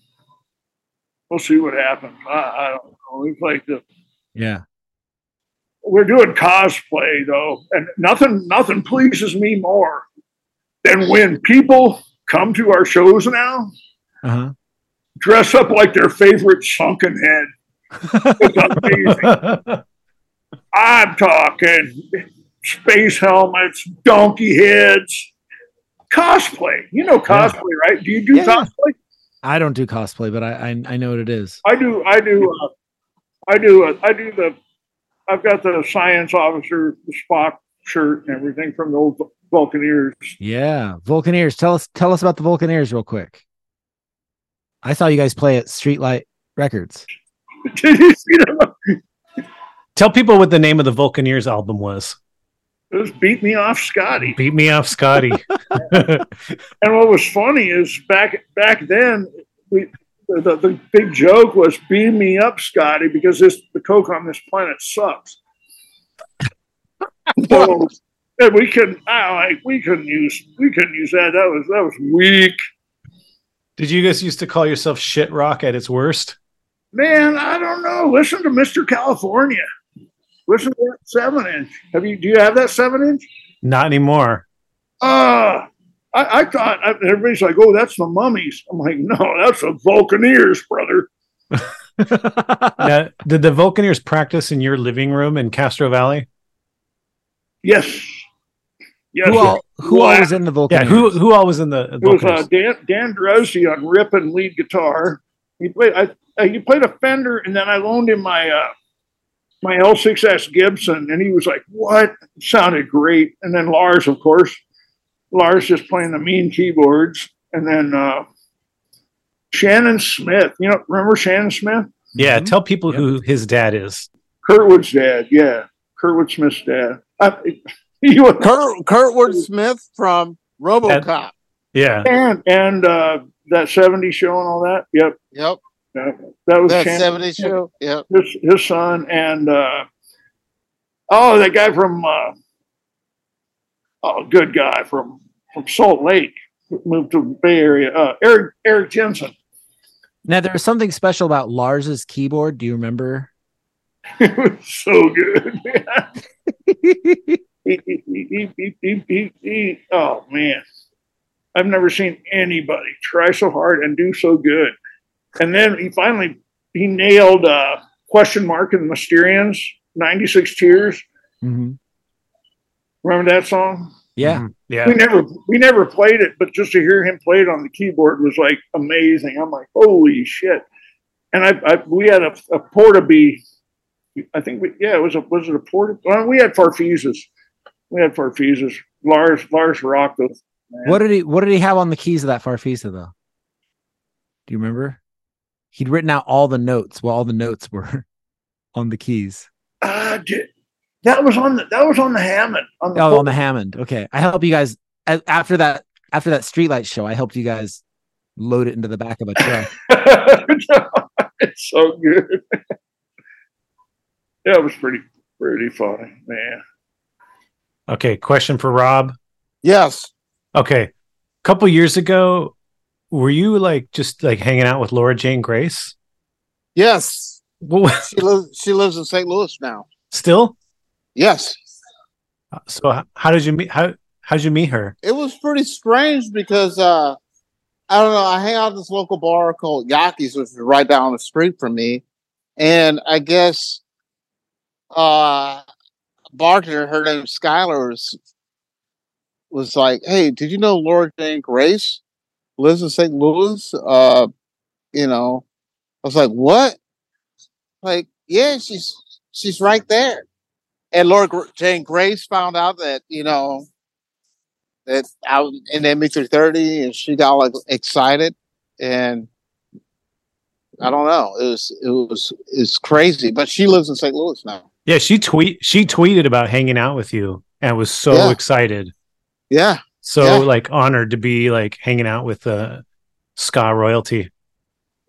we'll see what happens. I, I don't know. It's like the Yeah. We're doing cosplay though, and nothing nothing pleases me more than when people come to our shows now Uh dress up like their favorite sunken head. It's amazing. (laughs) I'm talking space helmets, donkey heads, cosplay. You know cosplay, right? Do you do Yeah. cosplay? I don't do cosplay, but I I, I know what it is. I do. I do. Uh, I do. Uh, I do the. I've got the science officer, the Spock shirt, and everything from the old Vulcaneers. Yeah. Vulcaneers. Tell us tell us about the Vulcaneers real quick. I saw you guys play at Streetlight Records. (laughs) Did you see them? Tell people what the name of the Vulcaneers album was. It was beat me off, Scotty. Beat me off, Scotty. (laughs) And what was funny is back back then, we the, the, the big joke was beam me up, Scotty, because this the coke on this planet sucks. (laughs) so, and we couldn't. I like we couldn't use we couldn't use that. That was that was weak. Did you guys used to call yourself shit rock at its worst? Man, I don't know. Listen to Mr. California. Listen to that seven inch. Have you? Do you have that seven inch? Not anymore. Uh I, I thought I, everybody's like, "Oh, that's the mummies." I'm like, "No, that's the Vulcaneers, brother." (laughs) now, did the Vulcaneers practice in your living room in Castro Valley? Yes, yes. Who all who all was in the Vulcaneers? Yeah, who who all was in the It was uh, Dan Dan Drozdy on rip and lead guitar. He played. I, uh, he played a Fender, and then I loaned him my uh, my L6S Gibson, and he was like, "What?" It sounded great. And then Lars, of course, Lars just playing the mean keyboards, and then uh, Shannon Smith. You know, remember Shannon Smith? yeah, tell people who his dad is. Kurtwood's dad. Yeah, Kurtwood Smith's dad. I, (laughs) he was, Kurt Kurtwood (laughs) Smith from RoboCop. Yeah. and and uh, that '70s show and all that. Yep. Yep. Yeah, that was That Shannon- 70s show. Yep. His, his son and uh, oh, that guy from oh, good guy from from Salt Lake moved to the Bay Area. Uh, Eric Eric Jensen. Now there was something special about Lars's keyboard. Do you remember? (laughs) It was so good. he, he, he, oh man, I've never seen anybody try so hard and do so good. And then he finally he nailed uh, question mark in the Mysterians, ninety six tears. Mm-hmm. Remember that song? Yeah. Yeah. We never we never played it, but just to hear him play it on the keyboard was like amazing. I'm like, holy shit! And I, I we had a, a Portabee. I think we yeah it was a was it a Porta? Well, we had Farfisas. We had Farfisas. Lars Lars rocked those. What did he What did he have on the keys of that Farfisa though? Do you remember? He'd written out all the notes. Well, all the notes were (laughs) on the keys. Uh, did, that was on the that was on the Hammond on the, Oh, on the Hammond. Okay, I helped you guys after that. After that streetlight show, I helped you guys load it into the back of a truck. (laughs) it's so good. (laughs) that was pretty pretty funny, man. Okay, question for Rob. Yes. Okay. A couple years ago, were you like just like hanging out with Laura Jane Grace? Yes. What, She lives. She lives in St. Louis now. still? Yes. So how did you meet how how did you meet her? It was pretty strange because uh I don't know. I hang out at this local bar called Yaki's, which is right down the street from me, and I guess uh bartender, her name Skylar, was was like, "Hey, did you know Laura Jane Grace lives in St. Louis?" Uh, you know, I was like, "What?" Like, yeah, she's she's right there. And Laura Jane Grace found out that you know that I was in MU three thirty, and she got like excited, and I don't know, it was it was it's crazy. But she lives in St. Louis now. Yeah, she tweet she tweeted about hanging out with you and was so Yeah. excited. Yeah, So Yeah. like honored to be like hanging out with uh ska royalty.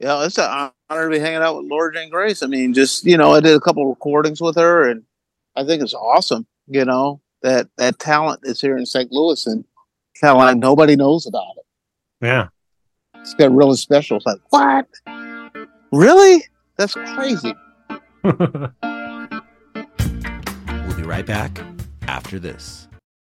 Yeah, it's an honor to be hanging out with Laura Jane Grace. I mean, just you know, I did a couple recordings with her, and I think it's awesome. You know that that talent is here in St. Louis, and kind of like nobody knows about it. Yeah. It's got really special. It's like what? Really? That's crazy. (laughs) We'll be right back after this.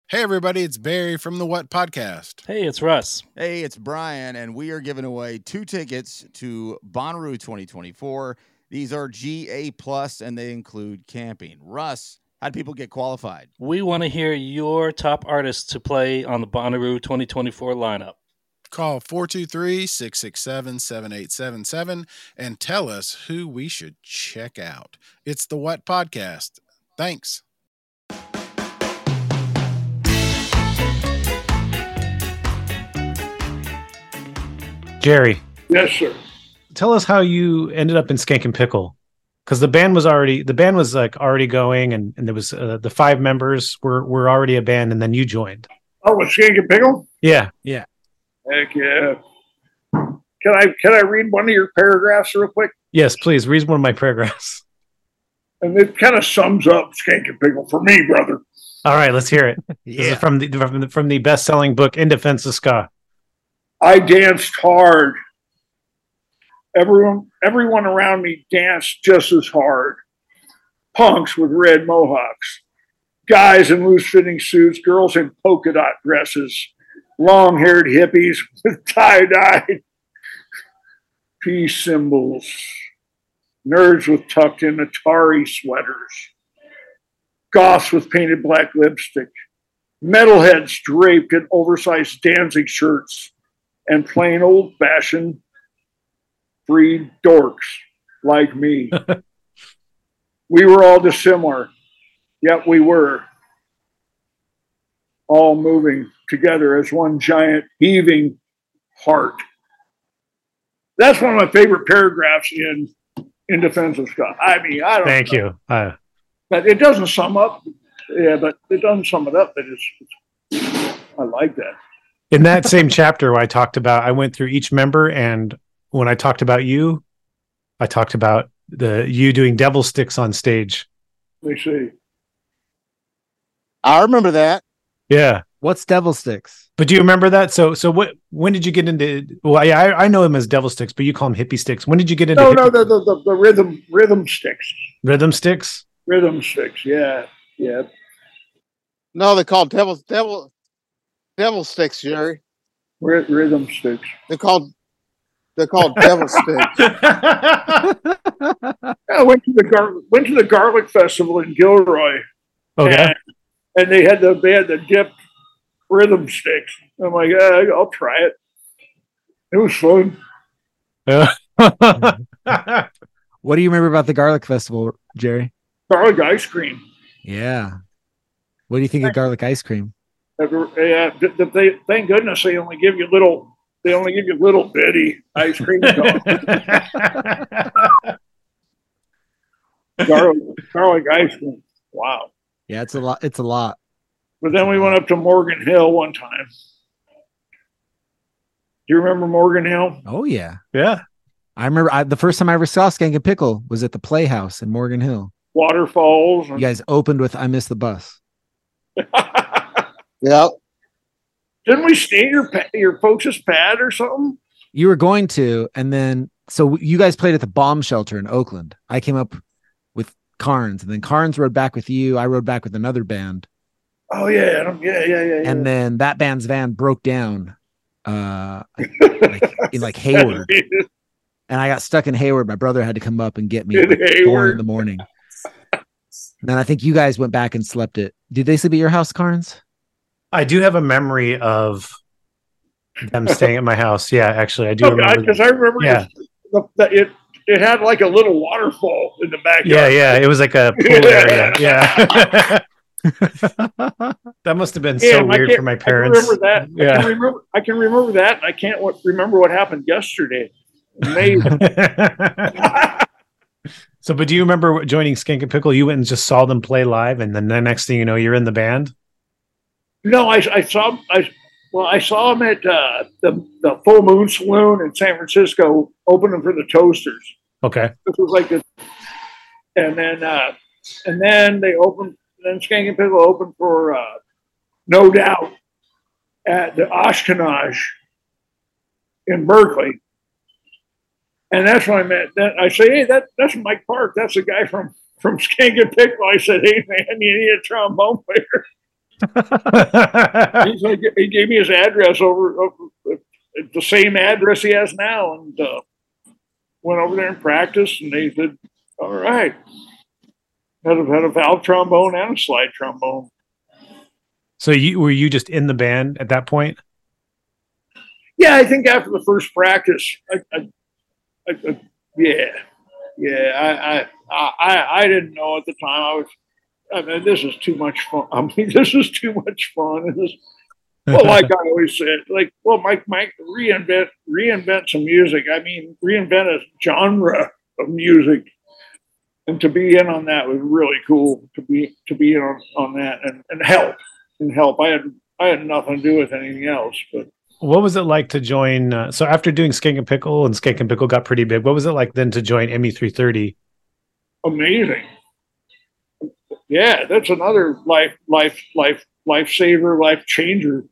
Hey, everybody, it's Barry from the What Podcast. Hey, it's Russ. Hey, it's Brian, and we are giving away two tickets to Bonnaroo 2024. These are GA plus, and they include camping. Russ, how do people get qualified? We want to hear your top artists to play on the Bonnaroo 2024 lineup. Call 423 667 7877 and tell us who we should check out. It's the What Podcast. Thanks. Gerry, Yes, sir. Tell us how you ended up in Skank and Pickle. Because the band was already the band was like already going, and, and there was uh, the five members were were already a band, and then you joined. Oh, with Skank and Pickle? Yeah, yeah Heck yeah. Can I can I read one of your paragraphs real quick? yes, please read one of my paragraphs. And it kind of sums up Skank and Pickle for me, brother. All right, let's hear it. This is from the from the, from the best selling book In Defense of Ska. I danced hard. Everyone, everyone around me danced just as hard. Punks with red mohawks, guys in loose-fitting suits, girls in polka dot dresses, long-haired hippies (laughs) with tie-dyed (laughs) peace symbols, nerds with tucked-in Atari sweaters, goths with painted black lipstick, metalheads draped in oversized Danzig shirts and plain old fashioned freed dorks like me. (laughs) we were all dissimilar, yet we were all moving together as one giant heaving heart. That's one of my favorite paragraphs in in defense of Ska. I mean, I don't. Thank know. you. Uh, But it doesn't sum up. Yeah, but it doesn't sum it up. But it's, it's I like that. in that same chapter I talked about, I went through each member, and when I talked about you, I talked about the you doing devil sticks on stage. Let me see. I remember that. Yeah, What's Devil Sticks? but do you remember that? So, so what? When did you get into? Well, yeah, I, I know him as devil sticks, but you call him hippie sticks. When did you get into No, hippie- no, the, the, the, the rhythm rhythm sticks. rhythm sticks? Rhythm sticks. Yeah, yeah. No, they called devil devil devil sticks, Gerry. Ry- rhythm sticks. They're called they're called devil sticks. (laughs) I went to the gar- went to the garlic festival in Gilroy, Okay. and, and they had the they had the dipped rhythm sticks. I'm like, uh, I'll try it. It was fun. Yeah. (laughs) What do you remember about the Garlic Festival, Gerry? Garlic ice cream. Yeah. What do you think of garlic ice cream? Yeah, th- th- they, thank goodness they only give you little. They only give you little bitty ice cream cones. (laughs) garlic, garlic ice cream. Wow. Yeah, it's a lot. It's a lot. But then we went up to Morgan Hill one time. Do you remember Morgan Hill? Oh yeah. yeah. I remember I, the first time I ever saw Skank and Pickle was at the Playhouse in Morgan Hill. Waterfalls. You guys opened with "I Miss the Bus." (laughs) Yep. Didn't we stay at your your folks' pad or something? You were going to, and then so you guys played at the bomb shelter in Oakland. I came up with Carnes, and then Carnes rode back with you. I rode back with another band, Oh yeah, yeah, yeah, yeah. yeah. and then that band's van broke down, uh, like (laughs) in like Hayward, and I got stuck in Hayward. My brother had to come up and get me In like four in the morning. And then I think you guys went back and slept it. Did they sleep at your house, Carnes? I do have a memory of them (laughs) staying at my house. Yeah, actually, I do remember. because. I remember Yeah. the, it it had like a little waterfall in the backyard. Yeah, yeah, it was like a pool (laughs) area. Yeah. (laughs) that must have been so Damn, weird for my parents. I remember that. I can remember. I can remember that. I can't what, remember what happened yesterday. Amazing. so, but do you remember joining Skink and Pickle? You went and just saw them play live, and then the next thing you know, you're in the band. No, I, I saw I well, I saw him at uh, the the Full Moon Saloon in San Francisco, opening for the Toasters. Okay. This was like the, and then uh, and then they opened. Then Skank and Pickle opened for uh, No Doubt at the Ashkenaz in Berkeley, and that's when I met. That I say, hey, that that's Mike Park. That's the guy from from Skank and Pickle. I said, hey man, you need a trombone player. Like, he gave me his address over, over the same address he has now, and uh, went over there and practiced. And they said, "All right." Had a, had a valve trombone and a slide trombone. So you were you just in the band at that point? Yeah, I think after the first practice, I, I, I, I yeah, yeah, I, I, I, I didn't know at the time. I was, I mean, this is too much fun. (laughs) I mean, this is too much fun. This, well, like I always said, like, well, Mike, Mike, reinvent, reinvent some music. I mean, reinvent a genre of music, and to be in on that was really cool. To be to be in on, on that and, and help and help. I had I had nothing to do with anything else, but What was it like to join? Uh, so after doing Skank and Pickle and Skank and Pickle got pretty big, what was it like then to join E MU330? amazing. Yeah, that's another life, life, life, lifesaver, life changer.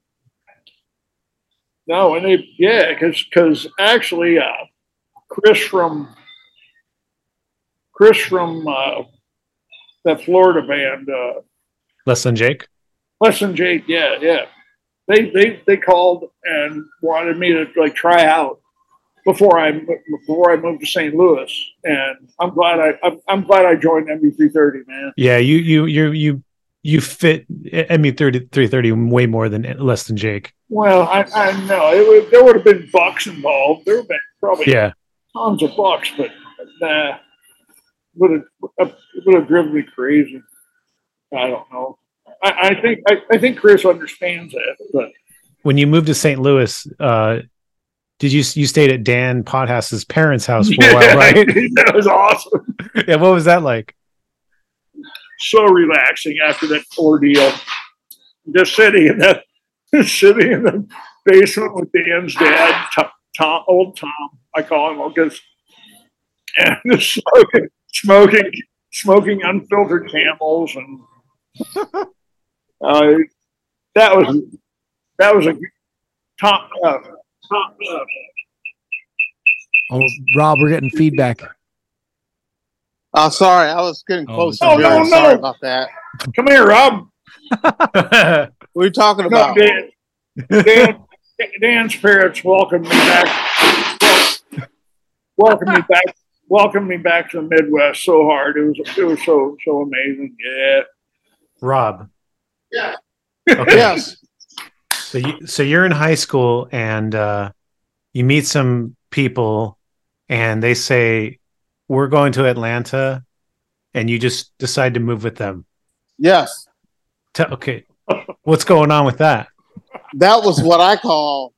No, and they, yeah, because because actually, uh, Chris from Chris from uh, that Florida band, uh, Less than Jake. Less than Jake, yeah, yeah. They they they called and wanted me to like try out before I before I moved to St. Louis, and I'm glad I I'm, I'm glad I joined MU330, man. Yeah, you you you you you fit thirty three thirty way more than Less than Jake. Well, I, I know it would, there would have been bucks involved. There would have been probably Yeah. tons of bucks, but nah, would have would have driven me crazy. I don't know. I, I think I, I think Chris understands that, but When you moved to St. Louis, uh, did you you stayed at Dan Potthast's parents' house for a while, right? (laughs) that was awesome. yeah, what was that like? So relaxing after that ordeal. Just sitting in that (laughs) sitting in the basement with Dan's dad, Tom, Tom old Tom, I call him because and (laughs) just smoking, smoking, smoking unfiltered camels, and uh, that was that was a top uh, top. Oh, Rob, we're getting feedback. Oh, sorry, I was getting oh, close. Oh, to no, yours. Sorry about that. Come here, Rob. (laughs) What are you talking No, about? Dan, Dan, Dan's parents welcomed me back. Welcomed me back. Welcomed me back to the Midwest so hard. It was it was so so amazing. Yeah. Rob. Yeah. Okay. Yes. So you so you're in high school and uh, you meet some people and they say we're going to Atlanta and you just decide to move with them. Yes. Te- okay. What's going on with that? That was what I call.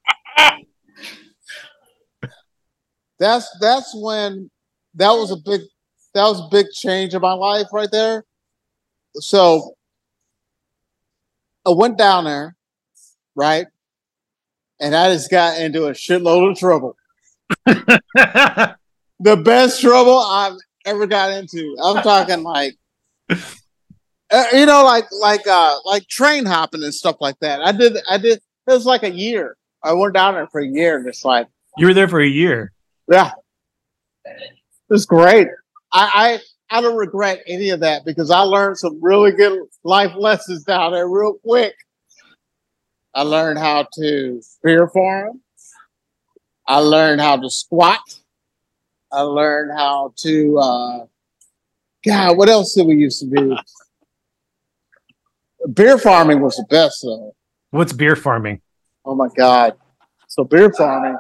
That's that's when that was a big that was a big change in my life right there. So I went down there, right? And I just got into a shitload of trouble. (laughs) the best trouble I've ever got into. I'm talking like uh, you know, like like uh like train hopping and stuff like that. I did I did it was like a year. I went down there for a year and it's like You were there for a year. yeah. It was great. I, I I don't regret any of that because I learned some really good life lessons down there real quick. I learned how to beer farm. I learned how to squat. I learned how to uh God, what else did we used to do? Beer farming was the best though. What's beer farming? Oh my god. So beer farming.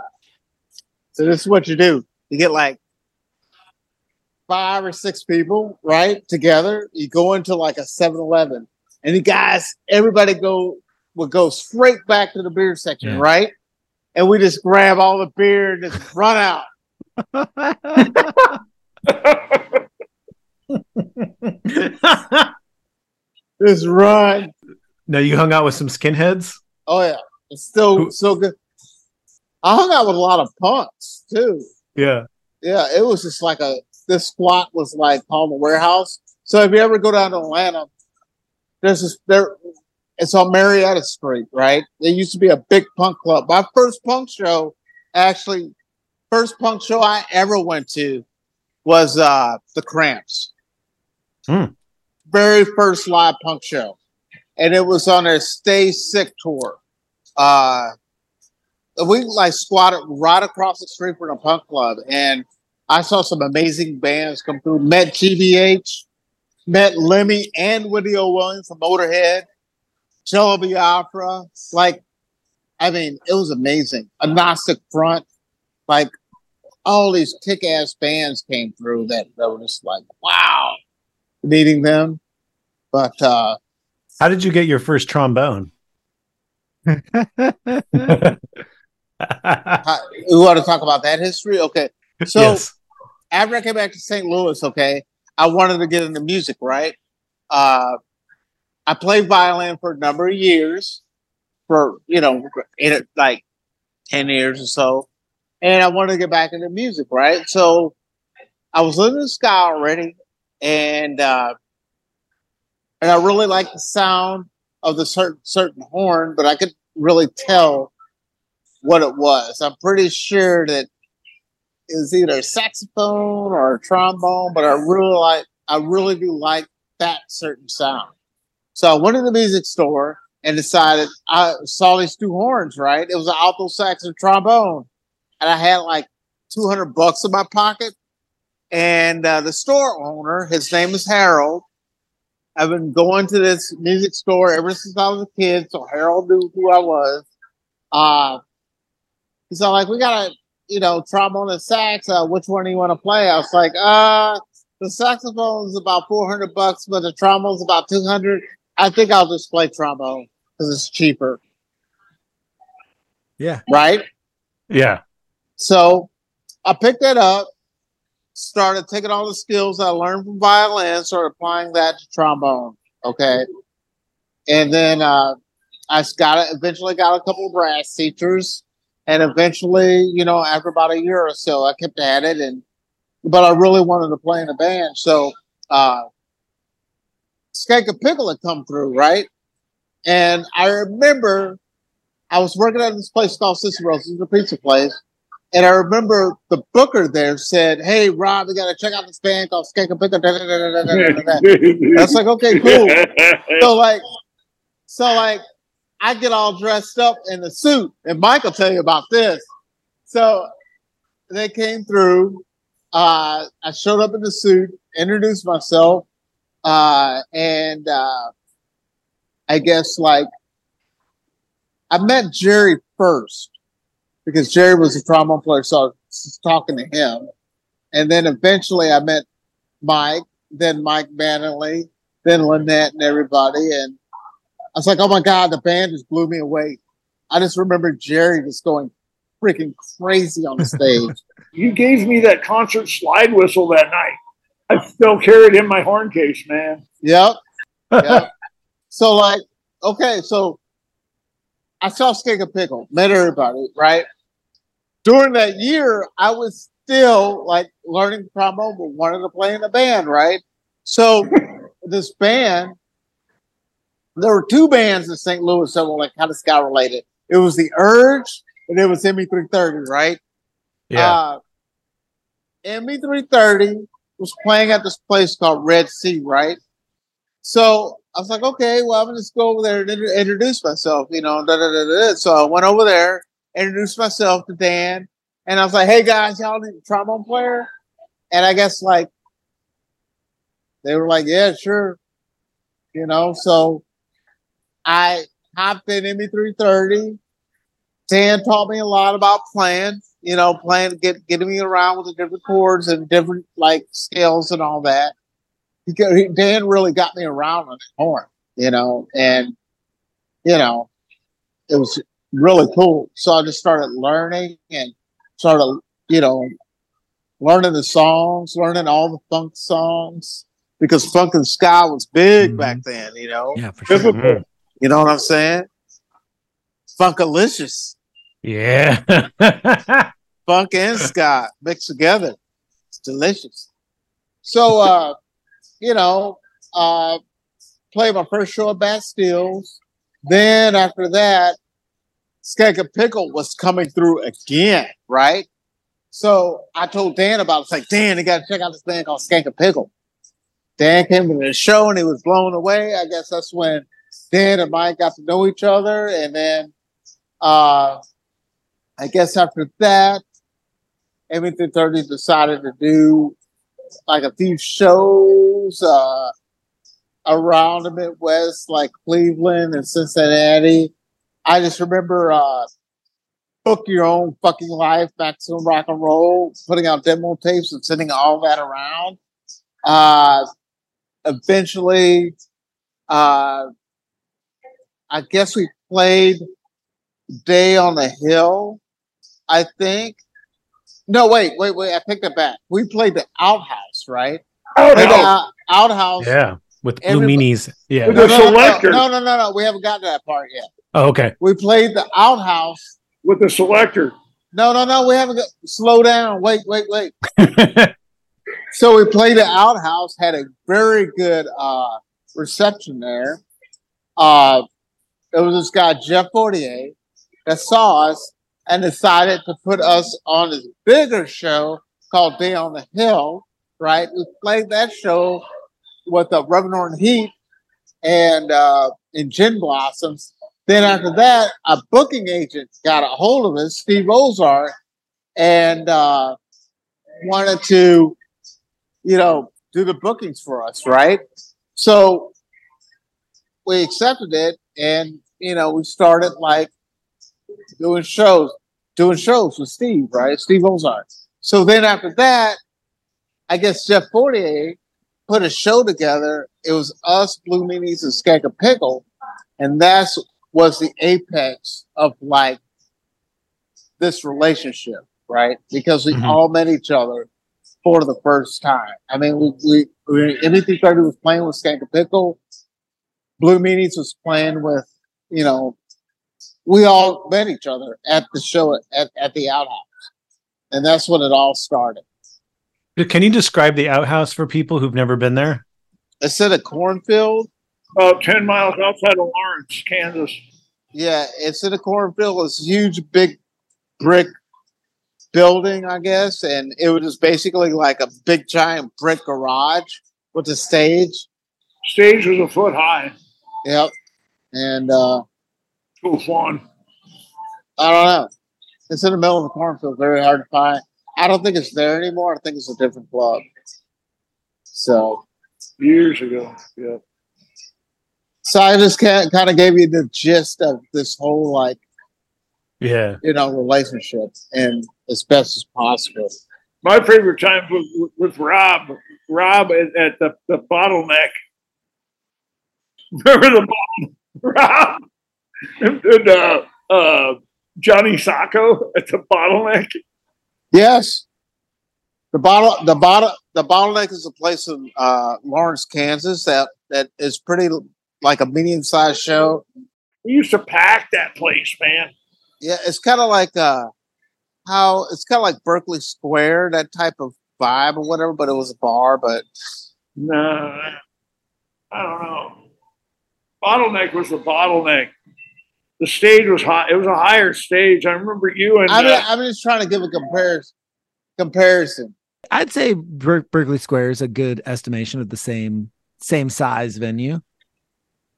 So this is what you do. You get like five or six people, right? Together. You go into like a 7-Eleven. And the guys, everybody go would go straight back to the beer section, Yeah. right? And we just grab all the beer and just (laughs) run out. (laughs) Just run. no, you hung out with some skinheads? Oh yeah. It's still so good. I hung out with a lot of punks too. Yeah. Yeah, it was just like a this squat was like the warehouse. So if you ever go down to Atlanta, there's this there it's on Marietta Street, right? There used to be a big punk club. My first punk show, actually, first punk show I ever went to was uh the Cramps. Hmm. Very first live punk show. And it was on their Stay Sick tour. Uh we like squatted right across the street from the punk club and I saw some amazing bands come through. Met GBH, met Lemmy and Wendy O. Williams from Motorhead, Jello Biafra. Like, I mean, it was amazing. Agnostic Front, like all these kick ass bands came through that, that were just like, wow, meeting them. But uh How did you get your first trombone? We want to talk about that history? Okay. So Yes. after I came back to St. Louis, okay, I wanted to get into music, right? Uh, I played violin for a number of years, for you know, like ten years or so, and I wanted to get back into music, right? So I was living in the Sky already, and uh, and I really liked the sound of the certain certain horn, but I could really tell what it was. I'm pretty sure that it was either a saxophone or a trombone, but I really like I really do like that certain sound. So I went to the music store and decided I saw these two horns, right? It was an alto sax and trombone. And I had like 200 bucks in my pocket. And uh, the store owner, his name is Harold. I've been going to this music store ever since I was a kid, so Harold knew who I was. Uh, he's like, "We got a, you know, trombone and sax. Uh, which one do you want to play?" I was like, "Uh, the saxophone is about four hundred bucks, but the trombone's about two hundred. I think I'll just play trombone because it's cheaper, Yeah. right?" Yeah. So I picked that up, started taking all the skills I learned from violin, started applying that to trombone. Okay. And then uh, I s- got it, eventually got a couple of brass teachers. And eventually, you know, after about a year or so, I kept at it. And, but I really wanted to play in a band. So, uh, Skank and Pickle had come through, right? And I remember I was working at this place called Cicero's, it's a pizza place. And I remember the booker there said, Hey, Rob, we got to check out this band called Skank and Pickle. da, da, da, da, da, da, da, da." That's like, okay, cool. (laughs) So, like, so, like, I get all dressed up in the suit, and Mike will tell you about this. So, they came through. Uh, I showed up in the suit, introduced myself, uh, and uh, I guess like I met Gerry first because Gerry was a trombone player, so I was talking to him, and then eventually I met Mike, then Mike Manley, then Lynette, and everybody, and I was like, "Oh my god, the band just blew me away." I just remember Gerry just going freaking crazy on the stage. (laughs) You gave me that concert slide whistle that night. I still carry it in my horn case, man. Yep. Yep. (laughs) so like, okay, so I saw Skink and Pickle, met everybody, right? During that year, I was still like learning trombone, but wanted to play in a band, right? So (laughs) this band, there were two bands in St. Louis that were like kind of scout related. It was the Urge and it was MU330, right? Yeah. Uh, MU330 was playing at this place called Red Sea, right? So I was like, okay, well, I'm gonna just go over there and intro- introduce myself, you know. Da, da, da. So I went over there, introduced myself to Dan, and I was like, hey guys, y'all need a trombone player? And I guess like they were like, yeah, sure, you know. So I hopped in MU330. Dan taught me a lot about playing, you know, playing, get, getting me around with the different chords and different like scales and all that. He, he- Dan really got me around on the horn, you know, and you know, it was really cool. So I just started learning and started, you know, learning the songs, learning all the funk songs because funk and ska was big mm-hmm. back then, you know. Yeah, for sure. Mm-hmm. You know what I'm saying? Funkalicious. Yeah. (laughs) Funk and (laughs) ska mixed together. It's delicious. So uh, you know, uh played my first show at Bastilles. Then after that, Skank and Pickle was coming through again, right? So I told Dan about it. It's like, Dan, you gotta check out this band called Skank and Pickle. Dan came to the show and he was blown away. I guess that's when Dan and Mike got to know each other. And then uh I guess after that, MU330 decided to do like a few shows uh around the Midwest, like Cleveland and Cincinnati. I just remember uh book your own fucking life, maximum rock and roll, putting out demo tapes and sending all that around. Uh eventually uh I guess we played Day on the Hill, I think. No, wait, wait, wait. I take that back. We played the Outhouse, right? Played the Outhouse. Out- Outhouse. yeah. With blue Everybody- meanies. Yeah. With No, the no, no, Selecter. No, no, no, no. We haven't gotten to that part yet. Oh, okay. We played the Outhouse. with the Selecter. No, no, no. We haven't got. Slow down. Wait, wait, wait. (laughs) So we played the Outhouse. Had a very good uh, reception there. Uh, it was this guy Jeff Fortier that saw us and decided to put us on this bigger show called Day on the Hill. Right? We played that show with the Reverend Heat and uh, Gin Blossoms. Then after that, a booking agent got a hold of us, Steve Ozark, and uh, wanted to, you know, do the bookings for us, right? So we accepted it, and you know, we started like doing shows, doing shows with Steve, right? Steve Ozark. So then after that, I guess Jeff Fortier put a show together. It was us, Blue Meanies, and Skank and Pickle, and that's was the apex of like this relationship, right? Because we Mhm. all met each other for the first time. I mean, we we, we MU three thirty was playing with Skank Pickle. Blue Meanies was playing with, you know, we all met each other at the show at, at the outhouse. And that's when it all started. Can you describe the outhouse for people who've never been there? It's in a cornfield. About 10 miles outside of Lawrence, Kansas. Yeah, it's in a cornfield. It's a huge, big brick building, I guess. And it was just basically like a big, giant brick garage with a stage. Stage was a foot high. Yep. And uh, Cool fun. I don't know. It's in the middle of the cornfield. Very hard to find. I don't think it's there anymore. I think it's a different club. So, Years ago. Yeah. so I just kind of gave you the gist of this whole like Yeah. you know relationship and as best as possible. My favorite time was with, with Rob. Rob at, at the, the bottleneck. (laughs) Remember the bottle- Rob and, and, uh, uh, Johnny Sacco at the bottleneck. Yes. The bottle, the bottle, the bottleneck is a place in uh, Lawrence, Kansas that that is pretty like a medium sized show. We used to pack that place, man. Yeah, it's kind of like uh, how it's kind of like Berkeley Square, that type of vibe or whatever. But it was a bar. But No, I don't know. Bottleneck was the bottleneck. The stage was high. It was a higher stage. I remember you and I mean, uh, I'm just trying to give a comparison. Comparison. I'd say Ber- Berkeley Square is a good estimation of the same same size venue.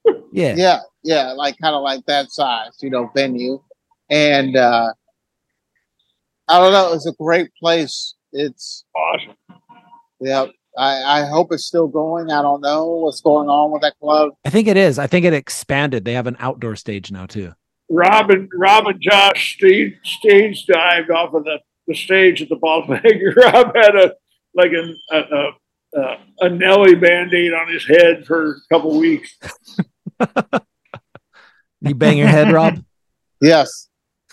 (laughs) Yeah. Yeah, yeah, like kind of like that size, you know, venue. And uh I don't know, it's a great place. It's awesome. yeah. I, I hope it's still going. I don't know what's going on with that club. I think it is. I think it expanded. They have an outdoor stage now too. Rob and Rob and Josh stage stage dived off of the, the stage at the bottleneck. (laughs) Rob had a like a a, a, a, a Nelly band-aid on his head for a couple weeks. (laughs) You bang your head, Rob? (laughs) Yes.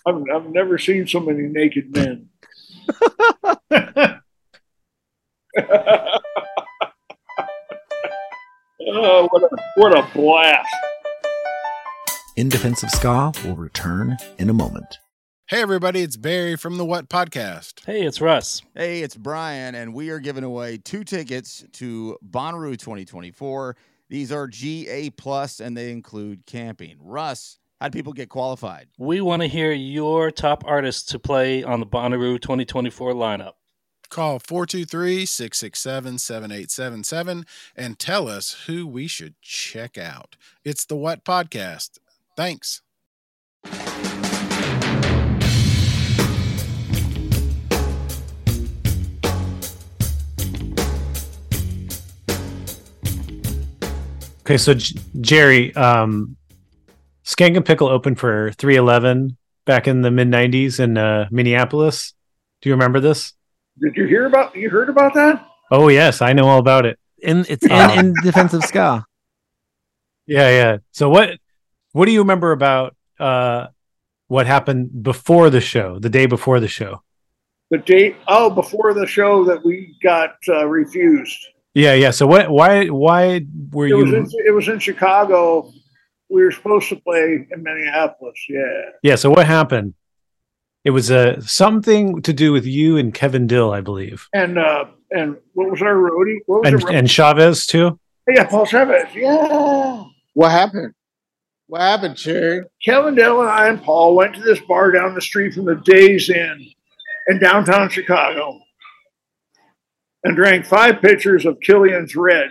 I've, I've never seen so many naked men. Oh, what a, what a blast. In Defense of Ska will return in a moment. Hey, everybody, it's Barry from the What Podcast. Hey, it's Russ. Hey, it's Brian, and we are giving away two tickets to Bonnaroo 2024. These are GA Plus, and they include camping. Russ, how do people get qualified? We want to hear your top artists to play on the Bonnaroo 2024 lineup. Call 423 667 7877 and tell us who we should check out. It's the What Podcast. Thanks. Okay, so J- Gerry, um, Skank and Pickle opened for 311 back in the mid 90s in uh, Minneapolis. Do you remember this? Did you hear about? You heard about that? Oh, yes, I know all about it. In it's (laughs) in, in Defense of Ska. Yeah, yeah. So what what do you remember about uh, what happened before the show, the day before the show? The date? Oh, before the show that we got uh, refused. Yeah, yeah. So what why why were It was you in, it was in Chicago. We were supposed to play in Minneapolis. Yeah. Yeah, so what happened? It was uh, something to do with you and Kevin Dill, I believe. And uh, and what was our roadie? What was And our and Chavez too? Yeah, Paul Chavez. Yeah. What happened? What happened, Gerry? Kevin Dill and I and Paul went to this bar down the street from the Days Inn in downtown Chicago and drank five pitchers of Killian's Red.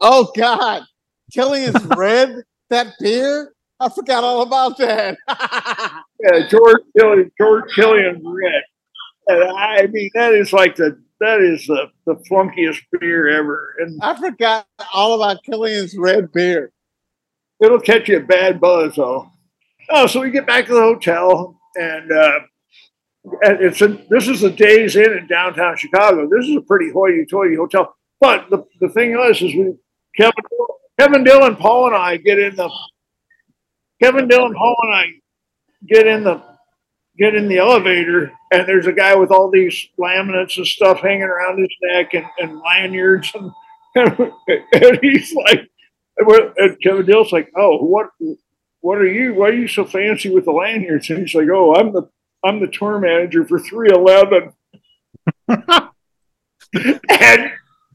Oh God, Killian's (laughs) Red, that beer. I forgot all about that. (laughs) Yeah, George Killian, George Killian's Red. And I mean, that is like the that is the the flunkiest beer ever, and I forgot all about Killian's Red beer. it'll catch you a bad buzz though. Oh, so we get back to the hotel, and uh, it's a, this is the Days Inn in downtown Chicago. This is a pretty hoity-toity hotel. But the, the thing is, is we Kevin Kevin Dillon, Paul, and I get in the Kevin Dillon, Paul, and I get in the get in the elevator, and there's a guy with all these laminates and stuff hanging around his neck and, and lanyards, and, (laughs) and he's like, and Kevin Dillon's like, oh, what what are you? Why are you so fancy with the lanyards? And he's like, oh, I'm the I'm the tour manager for 311. (laughs) and,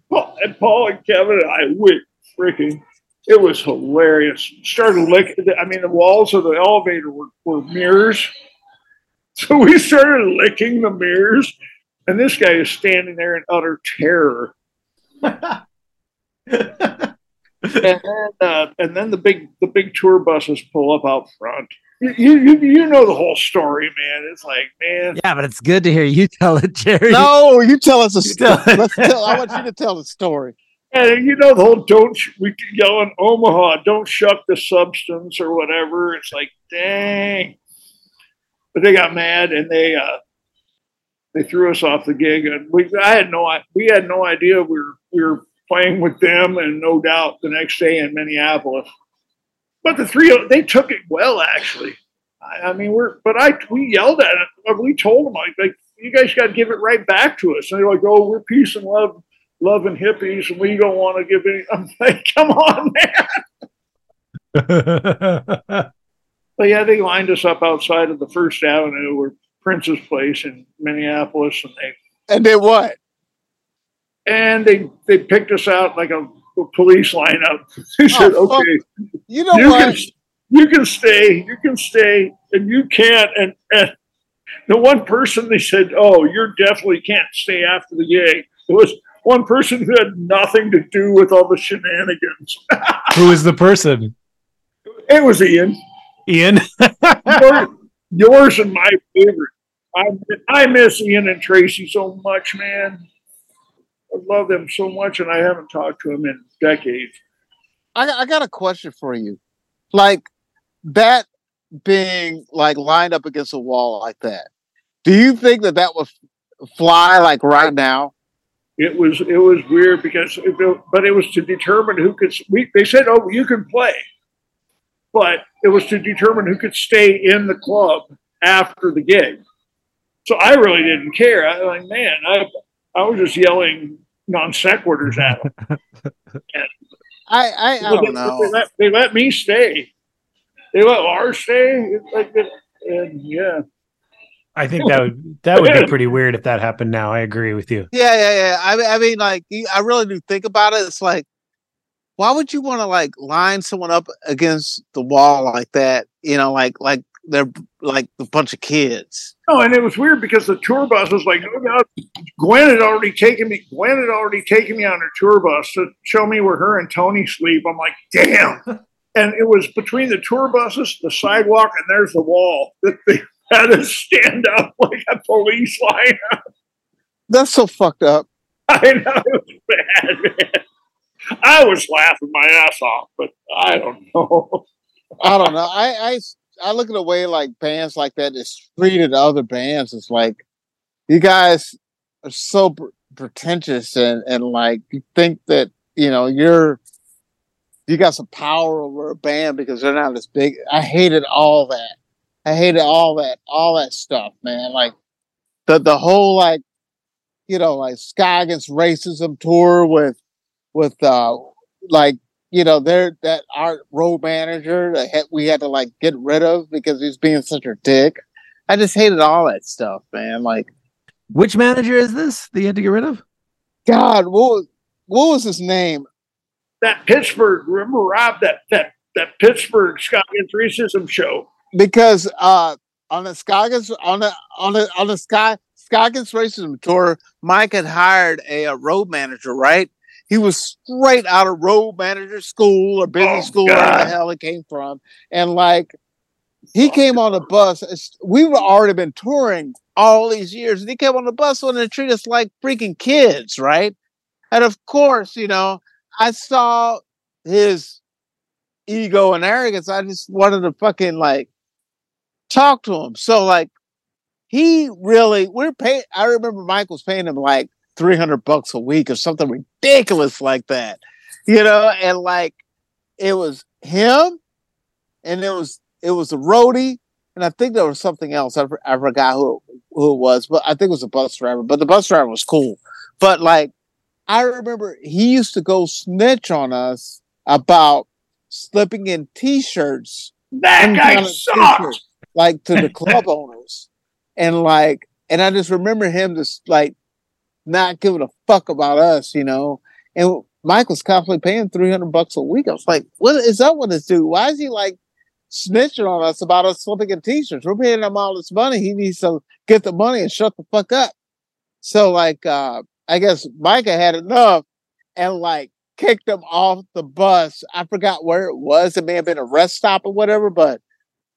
Paul, and Paul and Kevin and I went freaking. It was hilarious. Started licking. I mean, the walls of the elevator were, were mirrors. (laughs) So we started licking the mirrors, and this guy is standing there in utter terror. and then, uh, and then the big the big tour buses pull up out front. You, you you know the whole story, man. It's like, man, Yeah, but it's good to hear you (laughs) tell it, Gerry. No, you tell us a story. it. (laughs) Let's tell, I want you to tell the story. And you know the whole don't we yell in Omaha, don't shuck the substance or whatever. It's like, dang. But they got mad and they uh they threw us off the gig, and we I had no we had no idea we were we were playing with them, and No Doubt the next day in Minneapolis. But the three they took it well, actually. I, I mean, we're but I we yelled at it. We told them like, like you guys got to give it right back to us. And they're like, oh, we're peace and love, love and hippies, and we don't want to give any. I'm like, (laughs) come on, man. But yeah, they lined us up outside of the First Avenue or Prince's Place in Minneapolis, and they And they what? and they they picked us out like a, a police lineup. (laughs) They oh, said, Oh, fuck. "Okay, You know you what? can you can stay, you can stay, and you can't." And, and the one person they said, "Oh, you're definitely can't stay after the gig." It was one person who had nothing to do with all the shenanigans. (laughs) Who is the person? It was Ian. Ian? Yours, (laughs) yours and my favorite. I I miss Ian and Tracy so much, man. I love them so much, and I haven't talked to them in decades. I, I got a question for you. Like that being like lined up against a wall like that. Do you think that that would fly like right now? It was it was weird because, it, but it was to determine who could. We, they said, "Oh, you can play," but it was to determine who could stay in the club after the gig. So I really didn't care. I like, man, I I was just yelling non sequiturs at them. (laughs) I I, I don't they, know. They let, they let me stay. They let Lars stay. It's like and yeah. I think that would that would be pretty weird if that happened now. I agree with you. Yeah, yeah, yeah. I mean, I mean, like, I really do think about it. It's like, why would you want to like line someone up against the wall like that? You know, like, like they're like a bunch of kids. Oh, and it was weird because the tour bus was like, oh God, Gwen had already taken me. Gwen had already taken me on her tour bus to show me where her and Tony sleep. I'm like, damn. (laughs) And it was between the tour buses, the sidewalk, and there's the wall that (laughs) they had to stand up like a police line. That's so fucked up. (laughs) I know it was bad, man. I was laughing my ass off, but I don't know. I don't know. I, I, I look at the way like bands like that is treated other bands. It's like you guys are so pr- pretentious and and like you think that you know you're you got some power over a band because they're not as big. I hated all that. I hated all that, all that stuff, man. Like the the whole like you know like Ska Against Racism tour with with uh like you know, they're that our road manager that we had to like get rid of because he's being such a dick. I just hated all that stuff, man. Like, Which manager is this that you had to get rid of? God, what was, what was his name? That Pittsburgh, remember Rob? That that that Pittsburgh Ska Against Racism show. Because uh on the Ska Against on the on the on the Ska Against Racism tour, Mike had hired a, uh road manager, right? He was straight out of road manager school or business Oh, school, where the hell he came from. And like he came on the bus. We've already been touring all these years, and he came on the bus and they treat us like freaking kids, right? And of course, you know, I saw his ego and arrogance. I just wanted to fucking like talk to him. So like he really we're paying I remember Mike was paying him like 300 bucks a week or something ridiculous like that. You know, and like it was him and it was it was a roadie and I think there was something else. I, I forgot who who it was, but I think it was a bus driver. But the bus driver was cool. But like I remember he used to go snitch on us about slipping in t-shirts That guy sucks. Like to the (laughs) club owners. And like and i just remember him just like not giving a fuck about us you know? And mike was constantly paying 300 bucks a week. I was like what is up with this dude? Why is he like snitching on us about us slipping in t-shirts? We're paying him all this money. He needs to get the money and shut the fuck up. So like uh i guess micah had enough and like kicked him off the bus. I forgot where it was. It may have been a rest stop or whatever, but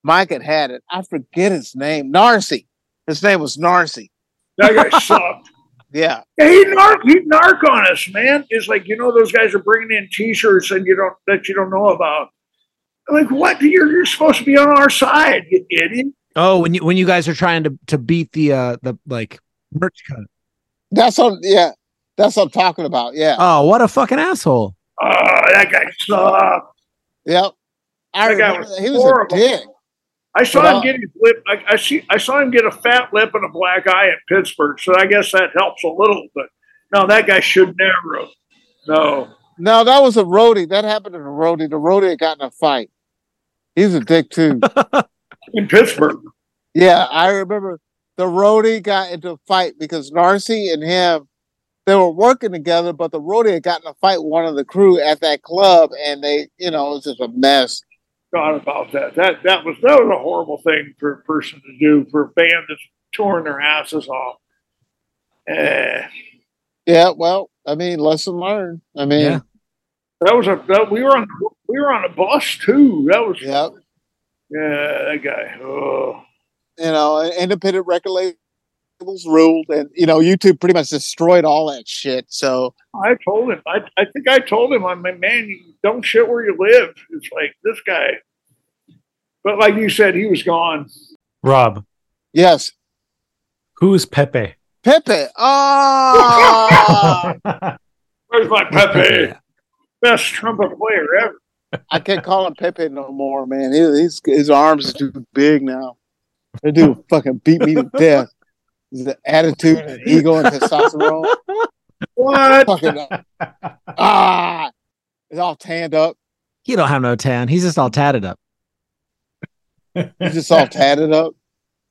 Mike had had it. I forget his name. Narcy. His name was Narcy. That guy sucked. (laughs) Yeah. Yeah, he narc, he narc on us, man. It's like you know those guys are bringing in T-shirts and you don't that you don't know about. I'm like, what? You're you're supposed to be on our side, you idiot. Oh, when you when you guys are trying to to beat the uh the like merch cut. That's what yeah. That's what I'm talking about. Yeah. Oh, what a fucking asshole. Oh, that guy sucked. Yep. I That guy remember was that. he was horrible. a dick. I saw But, him get his lip. I, I see. I saw him get a fat lip and a black eye at Pittsburgh. So I guess that helps a little. But no, that guy should never have. No. No, that was a roadie. That happened to the roadie. The roadie had gotten in a fight. He's a dick too. (laughs) In Pittsburgh. Yeah, I remember the roadie got into a fight because Narcy and him they were working together, but the roadie had gotten in a fight with one of the crew at that club, and they, you know, it was just a mess. God about that. That that was that was a horrible thing for a person to do for a band that's touring their asses off. Eh, Yeah, well, I mean, lesson learned. I mean, Yeah. that was a that, we were on we were on a bus too. That was yeah, yeah that guy. Oh. you know, independent record labels ruled, and you know, YouTube pretty much destroyed all that shit. So I told him. I I think I told him. I'm like, man, you don't shit where you live. It's like this guy. But like you said, he was gone. Rob, yes, who's Pepe? Pepe. Oh, (laughs) Where's my Pepe? (laughs) Best trumpet player ever. I can't call him Pepe no more, man. He, he's, his arms are too big now. They do fucking beat me to (laughs) death. The attitude and ego and testosterone. (laughs) What? Fucking ah, it's all tanned up. He don't have no tan. He's just all tatted up. He's just all tatted up.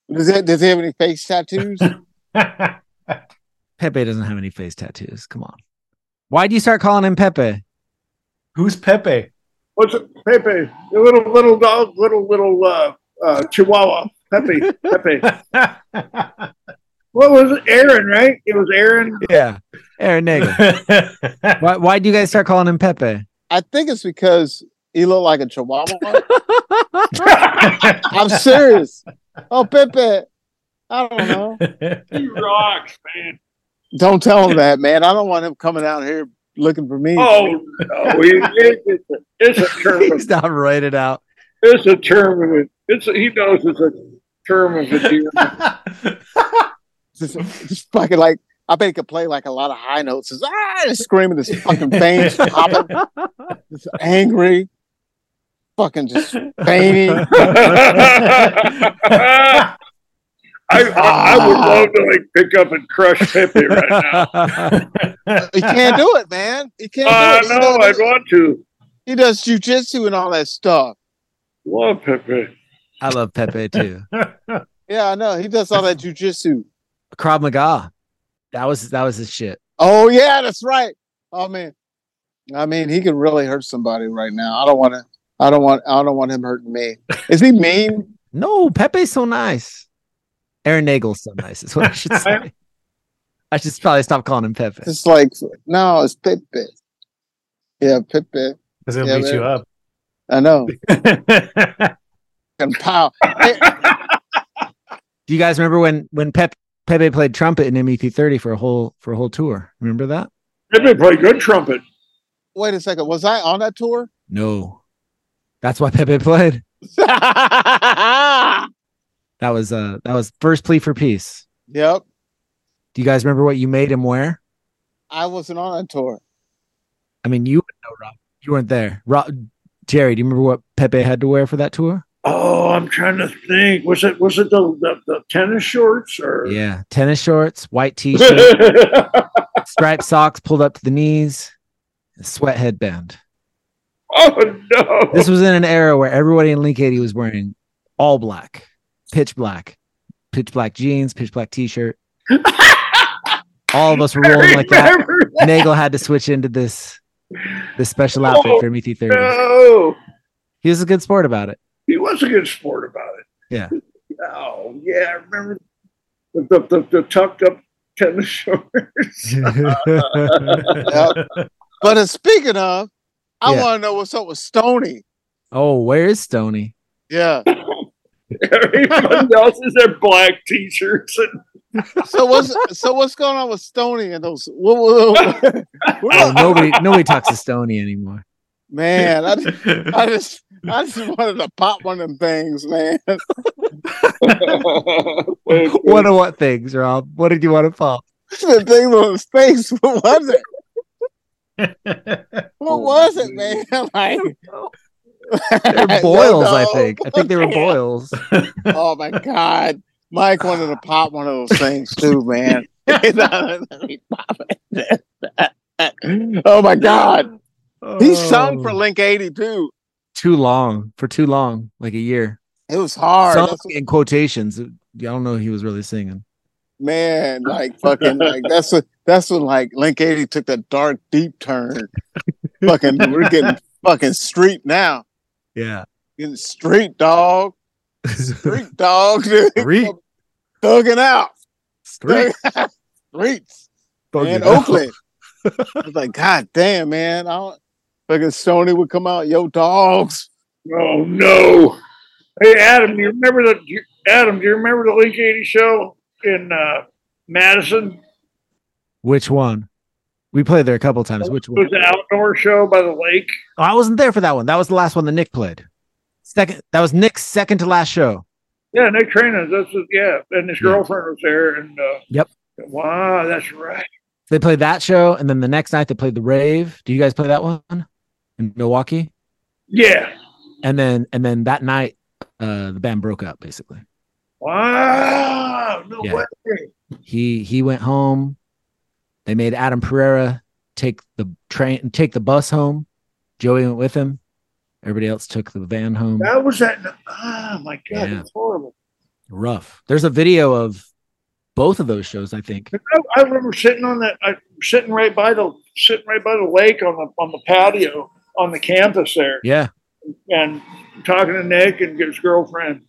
Does it? does he have any face tattoos? (laughs) Pepe doesn't have any face tattoos. Come on. Why do you start calling him Pepe? Who's Pepe? What's it? Pepe, the little little dog, little little uh, uh, Chihuahua. Pepe, Pepe. (laughs) what was it? Aaron, right? It was Aaron. Yeah. Aaron Nagel. (laughs) Why why'd you guys start calling him Pepe? I think it's because he looked like a chihuahua. (laughs) I'm serious. Oh, Pepe. I don't know. He rocks, man. Don't tell him that, man. I don't want him coming out here looking for me. Oh no, he, it, it's, a, it's a term. Of, He's not write it out. it's a term of it. It's a, he knows it's a term of endearment. (laughs) Just, just fucking like, I bet he could play like a lot of high notes. Just, ah, just screaming, this fucking veins popping, (laughs) just angry, fucking just fainting. (laughs) I, I, I would love to like pick up and crush Pepe right now. (laughs) He can't do it, man. He can't I do it. He know. does- I'd want to. He does jujitsu and all that stuff. Love Pepe. I love Pepe too. Yeah, I know. He does all that jujitsu. Krav Maga. That was that was his shit. Oh yeah, that's right. Oh man, I mean, he could really hurt somebody right now. I don't want to. I don't want. I don't want him hurting me. Is he mean? (laughs) No, Pepe's so nice. Aaron Nagel's so nice. Is what I should (laughs) say. I should probably stop calling him Pepe. It's like no, it's Pepe. Yeah, Pepe. Because he'll Yeah, beat you up. I know. (laughs) And pow. Hey, Do you guys remember when when Pep Pepe played trumpet in MU330 for a whole for a whole tour? Remember that? Pepe played good trumpet. wait a second. Was I on that tour? No. That's why Pepe played. (laughs) That was uh that was first plea for peace. Yep. Do you guys remember what you made him wear? I wasn't on that tour. I mean, you know, Rob. You weren't there. Rob, Gerry, do you remember what Pepe had to wear for that tour? Oh, I'm trying to think. Was it was it the the, the tennis shorts or? Yeah, tennis shorts, white (laughs) t-shirt, striped socks pulled up to the knees, sweat headband. oh no! This was in an era where everybody in Link 80 was wearing all black, pitch black, pitch black jeans, pitch black t-shirt. (laughs) all of us were rolling like that. That? Nagel had to switch into this this special outfit Oh, for MU330. No, He was a good sport about it. He was a good sport about it. Yeah. Oh yeah, I remember the the, the, the tucked up tennis (laughs) shorts. (laughs) Yep. But uh, speaking of, I Yeah. want to know what's up with Stony. oh, where is Stony? Yeah. (laughs) Everybody else is their black t-shirts and So what's so what's going on with Stony and those? What, what- what- Oh, nobody nobody talks to Stony anymore. man, I, I just (laughs) I just wanted to pop one of them things, man. (laughs) (laughs) What are what things, Rob? What did you want to pop? the thing on his face. What was it? What was it, oh, man? Like They're boils, I don't know. think. I think they were boils. Oh my god, Mike wanted to pop one of those things too, man. oh my god, he sung for Oh. Link eighty too. long for too long, like a year. It was hard. That's- in quotations. I don't know he was really singing. man, like fucking, like that's what that's when like Link eighty took that dark deep turn. fucking, we're getting fucking street now. Yeah. Getting street dog, street dog, dude. (laughs) Street. thugging out. Street. (laughs) streets Thugging in. Oakland. (laughs) I was like, God damn, man. I don't fucking Sony would come out, yo, dogs. oh no. Hey Adam, do you remember the you- Adam? Do you remember the Link 80 show in uh, Madison? Which one? We played there a couple times. Which It one? was an outdoor show by the lake. Oh, I wasn't there for that one. That was the last one that Nick played. Second. That was Nick's second to last show. Yeah, Nick Traina. That's what- yeah, and his girlfriend was there. And uh, Yep. wow, that's right. They played that show, and then the next night they played the rave. Do you guys play that one in Milwaukee? Yeah. And then and then that night, uh, the band broke up. Basically, Wow. No Yeah. way. he he went home. They made Adam Pereira take the train, take the bus home. Joey went with him. Everybody else took the van home. That was that. Oh my god, Yeah. it's horrible. Rough. There's a video of both of those shows, I think. I, I remember sitting on that, I, sitting right by the sitting right by the lake on the on the patio on the campus there, Yeah. and talking to Nick and his girlfriend.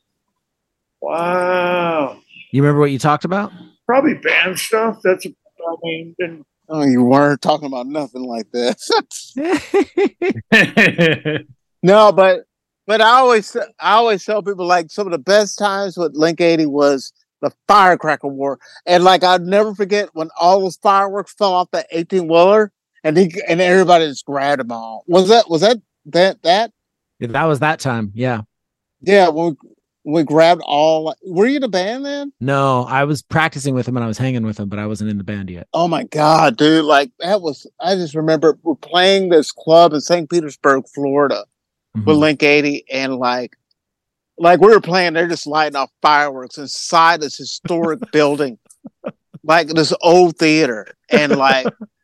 Wow, You remember what you talked about? probably band stuff. That's I mean, and Oh, you weren't talking about nothing like this. (laughs) no, but but I always I always tell people like some of the best times with Link 80 was the firecracker war. And like I'd never forget when all those fireworks fell off that 18 wheeler and he and everybody just grabbed them all. Was that was that that that? that was that time. Yeah. Yeah, when we, when we grabbed all were you in a band then? No, I was practicing with him and I was hanging with him, but I wasn't in the band yet. Oh my god, dude! Like that was. I just remember we're playing this club in St. Petersburg, Florida, with Mhm. Link 80, and like, like we were playing, they're just lighting off fireworks inside this historic (laughs) building, like this old theater, and like, (laughs)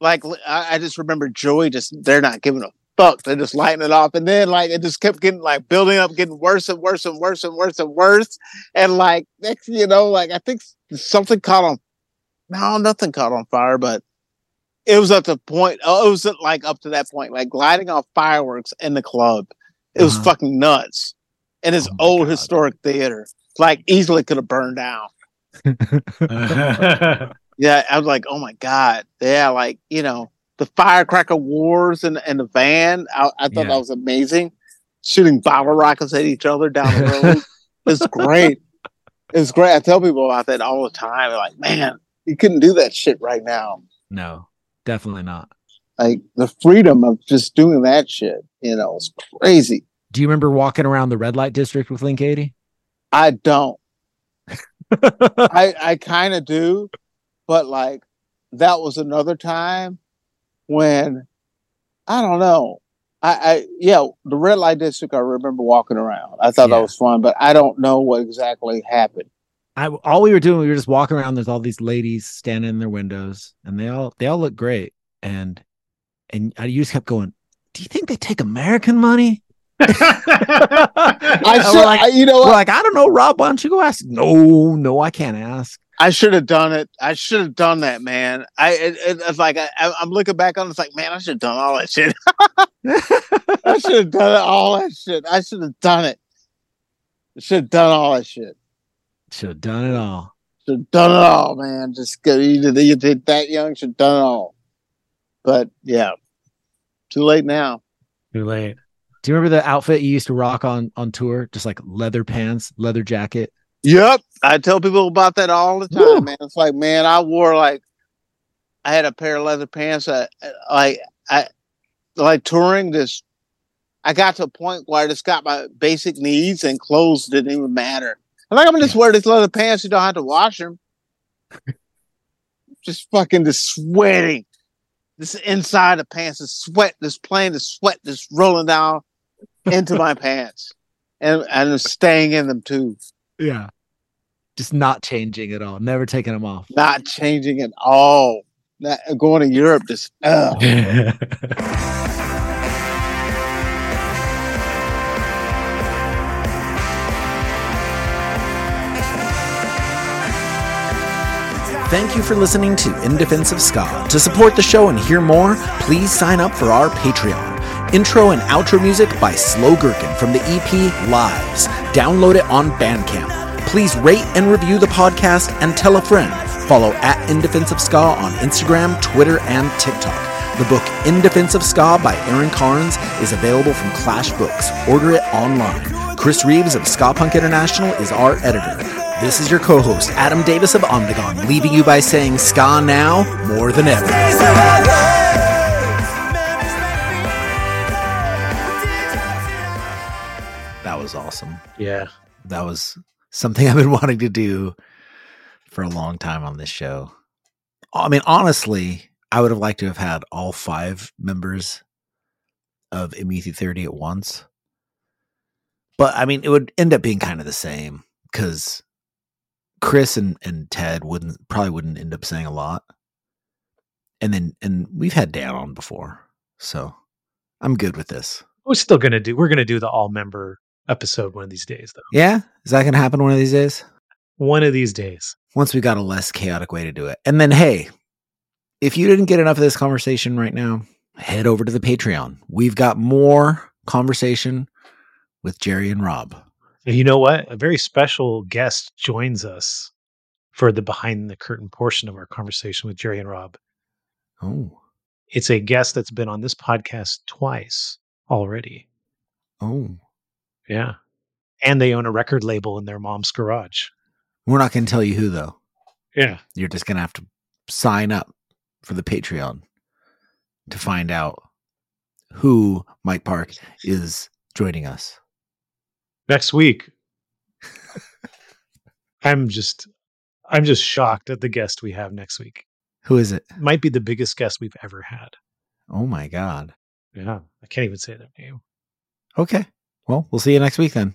like I, I just remember Joey just they're not giving a fuck. They're just lighting it off, and then like it just kept getting like building up, getting worse and worse and worse and worse and worse, and like next, you know, like I think something caught on. No, nothing caught on fire, but it was at the point. Oh, it was at, like up to that point, like lighting off fireworks in the club. It was Uh-huh. fucking nuts. In this Oh old God. historic theater, like easily could have burned down. (laughs) (laughs) (laughs) Yeah, I was like, oh my god, yeah, like you know the firecracker wars and and the van. I, I thought Yeah. that was amazing. Shooting bottle rockets at each other down the road. (laughs) it's great. It's great. I tell people about that all the time. They're like, man, you couldn't do that shit right now. No, definitely not. Like the freedom of just doing that shit, you know, it's crazy. Do you remember walking around the red light district with Link 80? I don't. (laughs) I I kind of do, but like that was another time when I don't know. I, I yeah, the red light district. I remember walking around. I thought Yeah. that was fun, but I don't know what exactly happened. I all we were doing, we were just walking around. There's all these ladies standing in their windows, and they all they all look great. And and I just kept going. Do you think they take American money? (laughs) I We're like, I, you know we're what? like, I don't know, Rob. Why don't you go ask? No, no, I can't ask. I should have done it. I should have done that, man. I it, it, it's like I, I'm looking back on. it, It's like, man, I should have done all that shit. (laughs) I should have done all that shit. I should have done it. I should have done all that shit. Should have done it all. Should have done it all, man. Just go. You did, you did that young. Should have done it all. But yeah, too late now. Too late. Do you remember the outfit you used to rock on on tour? Just like leather pants, leather jacket. Yep, I tell people about that all the time, Woo. man. It's like, man, I wore like, I had a pair of leather pants. That, like, I like touring this. I got to a point where I just got my basic needs and clothes didn't even matter. I'm like, I'm gonna just wear these leather pants. You don't have to wash them. (laughs) just fucking just sweating. This inside the pants is sweat, this plain the sweat just rolling down into my (laughs) pants. And and it's staying in them too. Yeah. Just not changing at all. Never taking them off. not changing at all. Not, going to Europe just ugh. (laughs) Thank you for listening to In Defense of Ska. To support the show and hear more, please sign up for our Patreon. Intro and outro music by Slow Gherkin from the EP Lives. Download it on Bandcamp. Please rate and review the podcast and tell a friend. Follow at In Defense of Ska on Instagram, Twitter, and TikTok. The book In Defense of Ska by Aaron Carnes is available from Clash Books. Order it online. Chris Reeves of Ska Punk International is our editor. This is your co-host, Adam Davis of Omnigone, leaving you by saying ska now more than ever. Was awesome. yeah. That was something (laughs) I've been wanting to do for a long time on this show. I mean, honestly, I would have liked to have had all five members of MU330 at once. But I mean, it would end up being kind of the same because Chris and, and Ted wouldn't probably wouldn't end up saying a lot. And then and we've had Dan on before. So I'm good with this. We're still gonna do. We're gonna do the all member episode one of these days, though. Yeah, is that going to happen one of these days? One of these days. Once we got a less chaotic way to do it, and then hey, if you didn't get enough of this conversation right now, head over to the Patreon. We've got more conversation with Gerry and Rob. You know what? A very special guest joins us for the behind the curtain portion of our conversation with Gerry and Rob. Oh, It's a guest that's been on this podcast twice already. oh, Yeah. And they own a record label in their mom's garage. we're not going to tell you who though. Yeah. You're just going to have to sign up for the Patreon to find out who Mike Park is joining us. Next week. I'm just I'm just shocked at the guest we have next week. Who is it? Might be the biggest guest we've ever had. Oh my God. Yeah. I can't even say their name. Okay. Well, we'll see you next week then.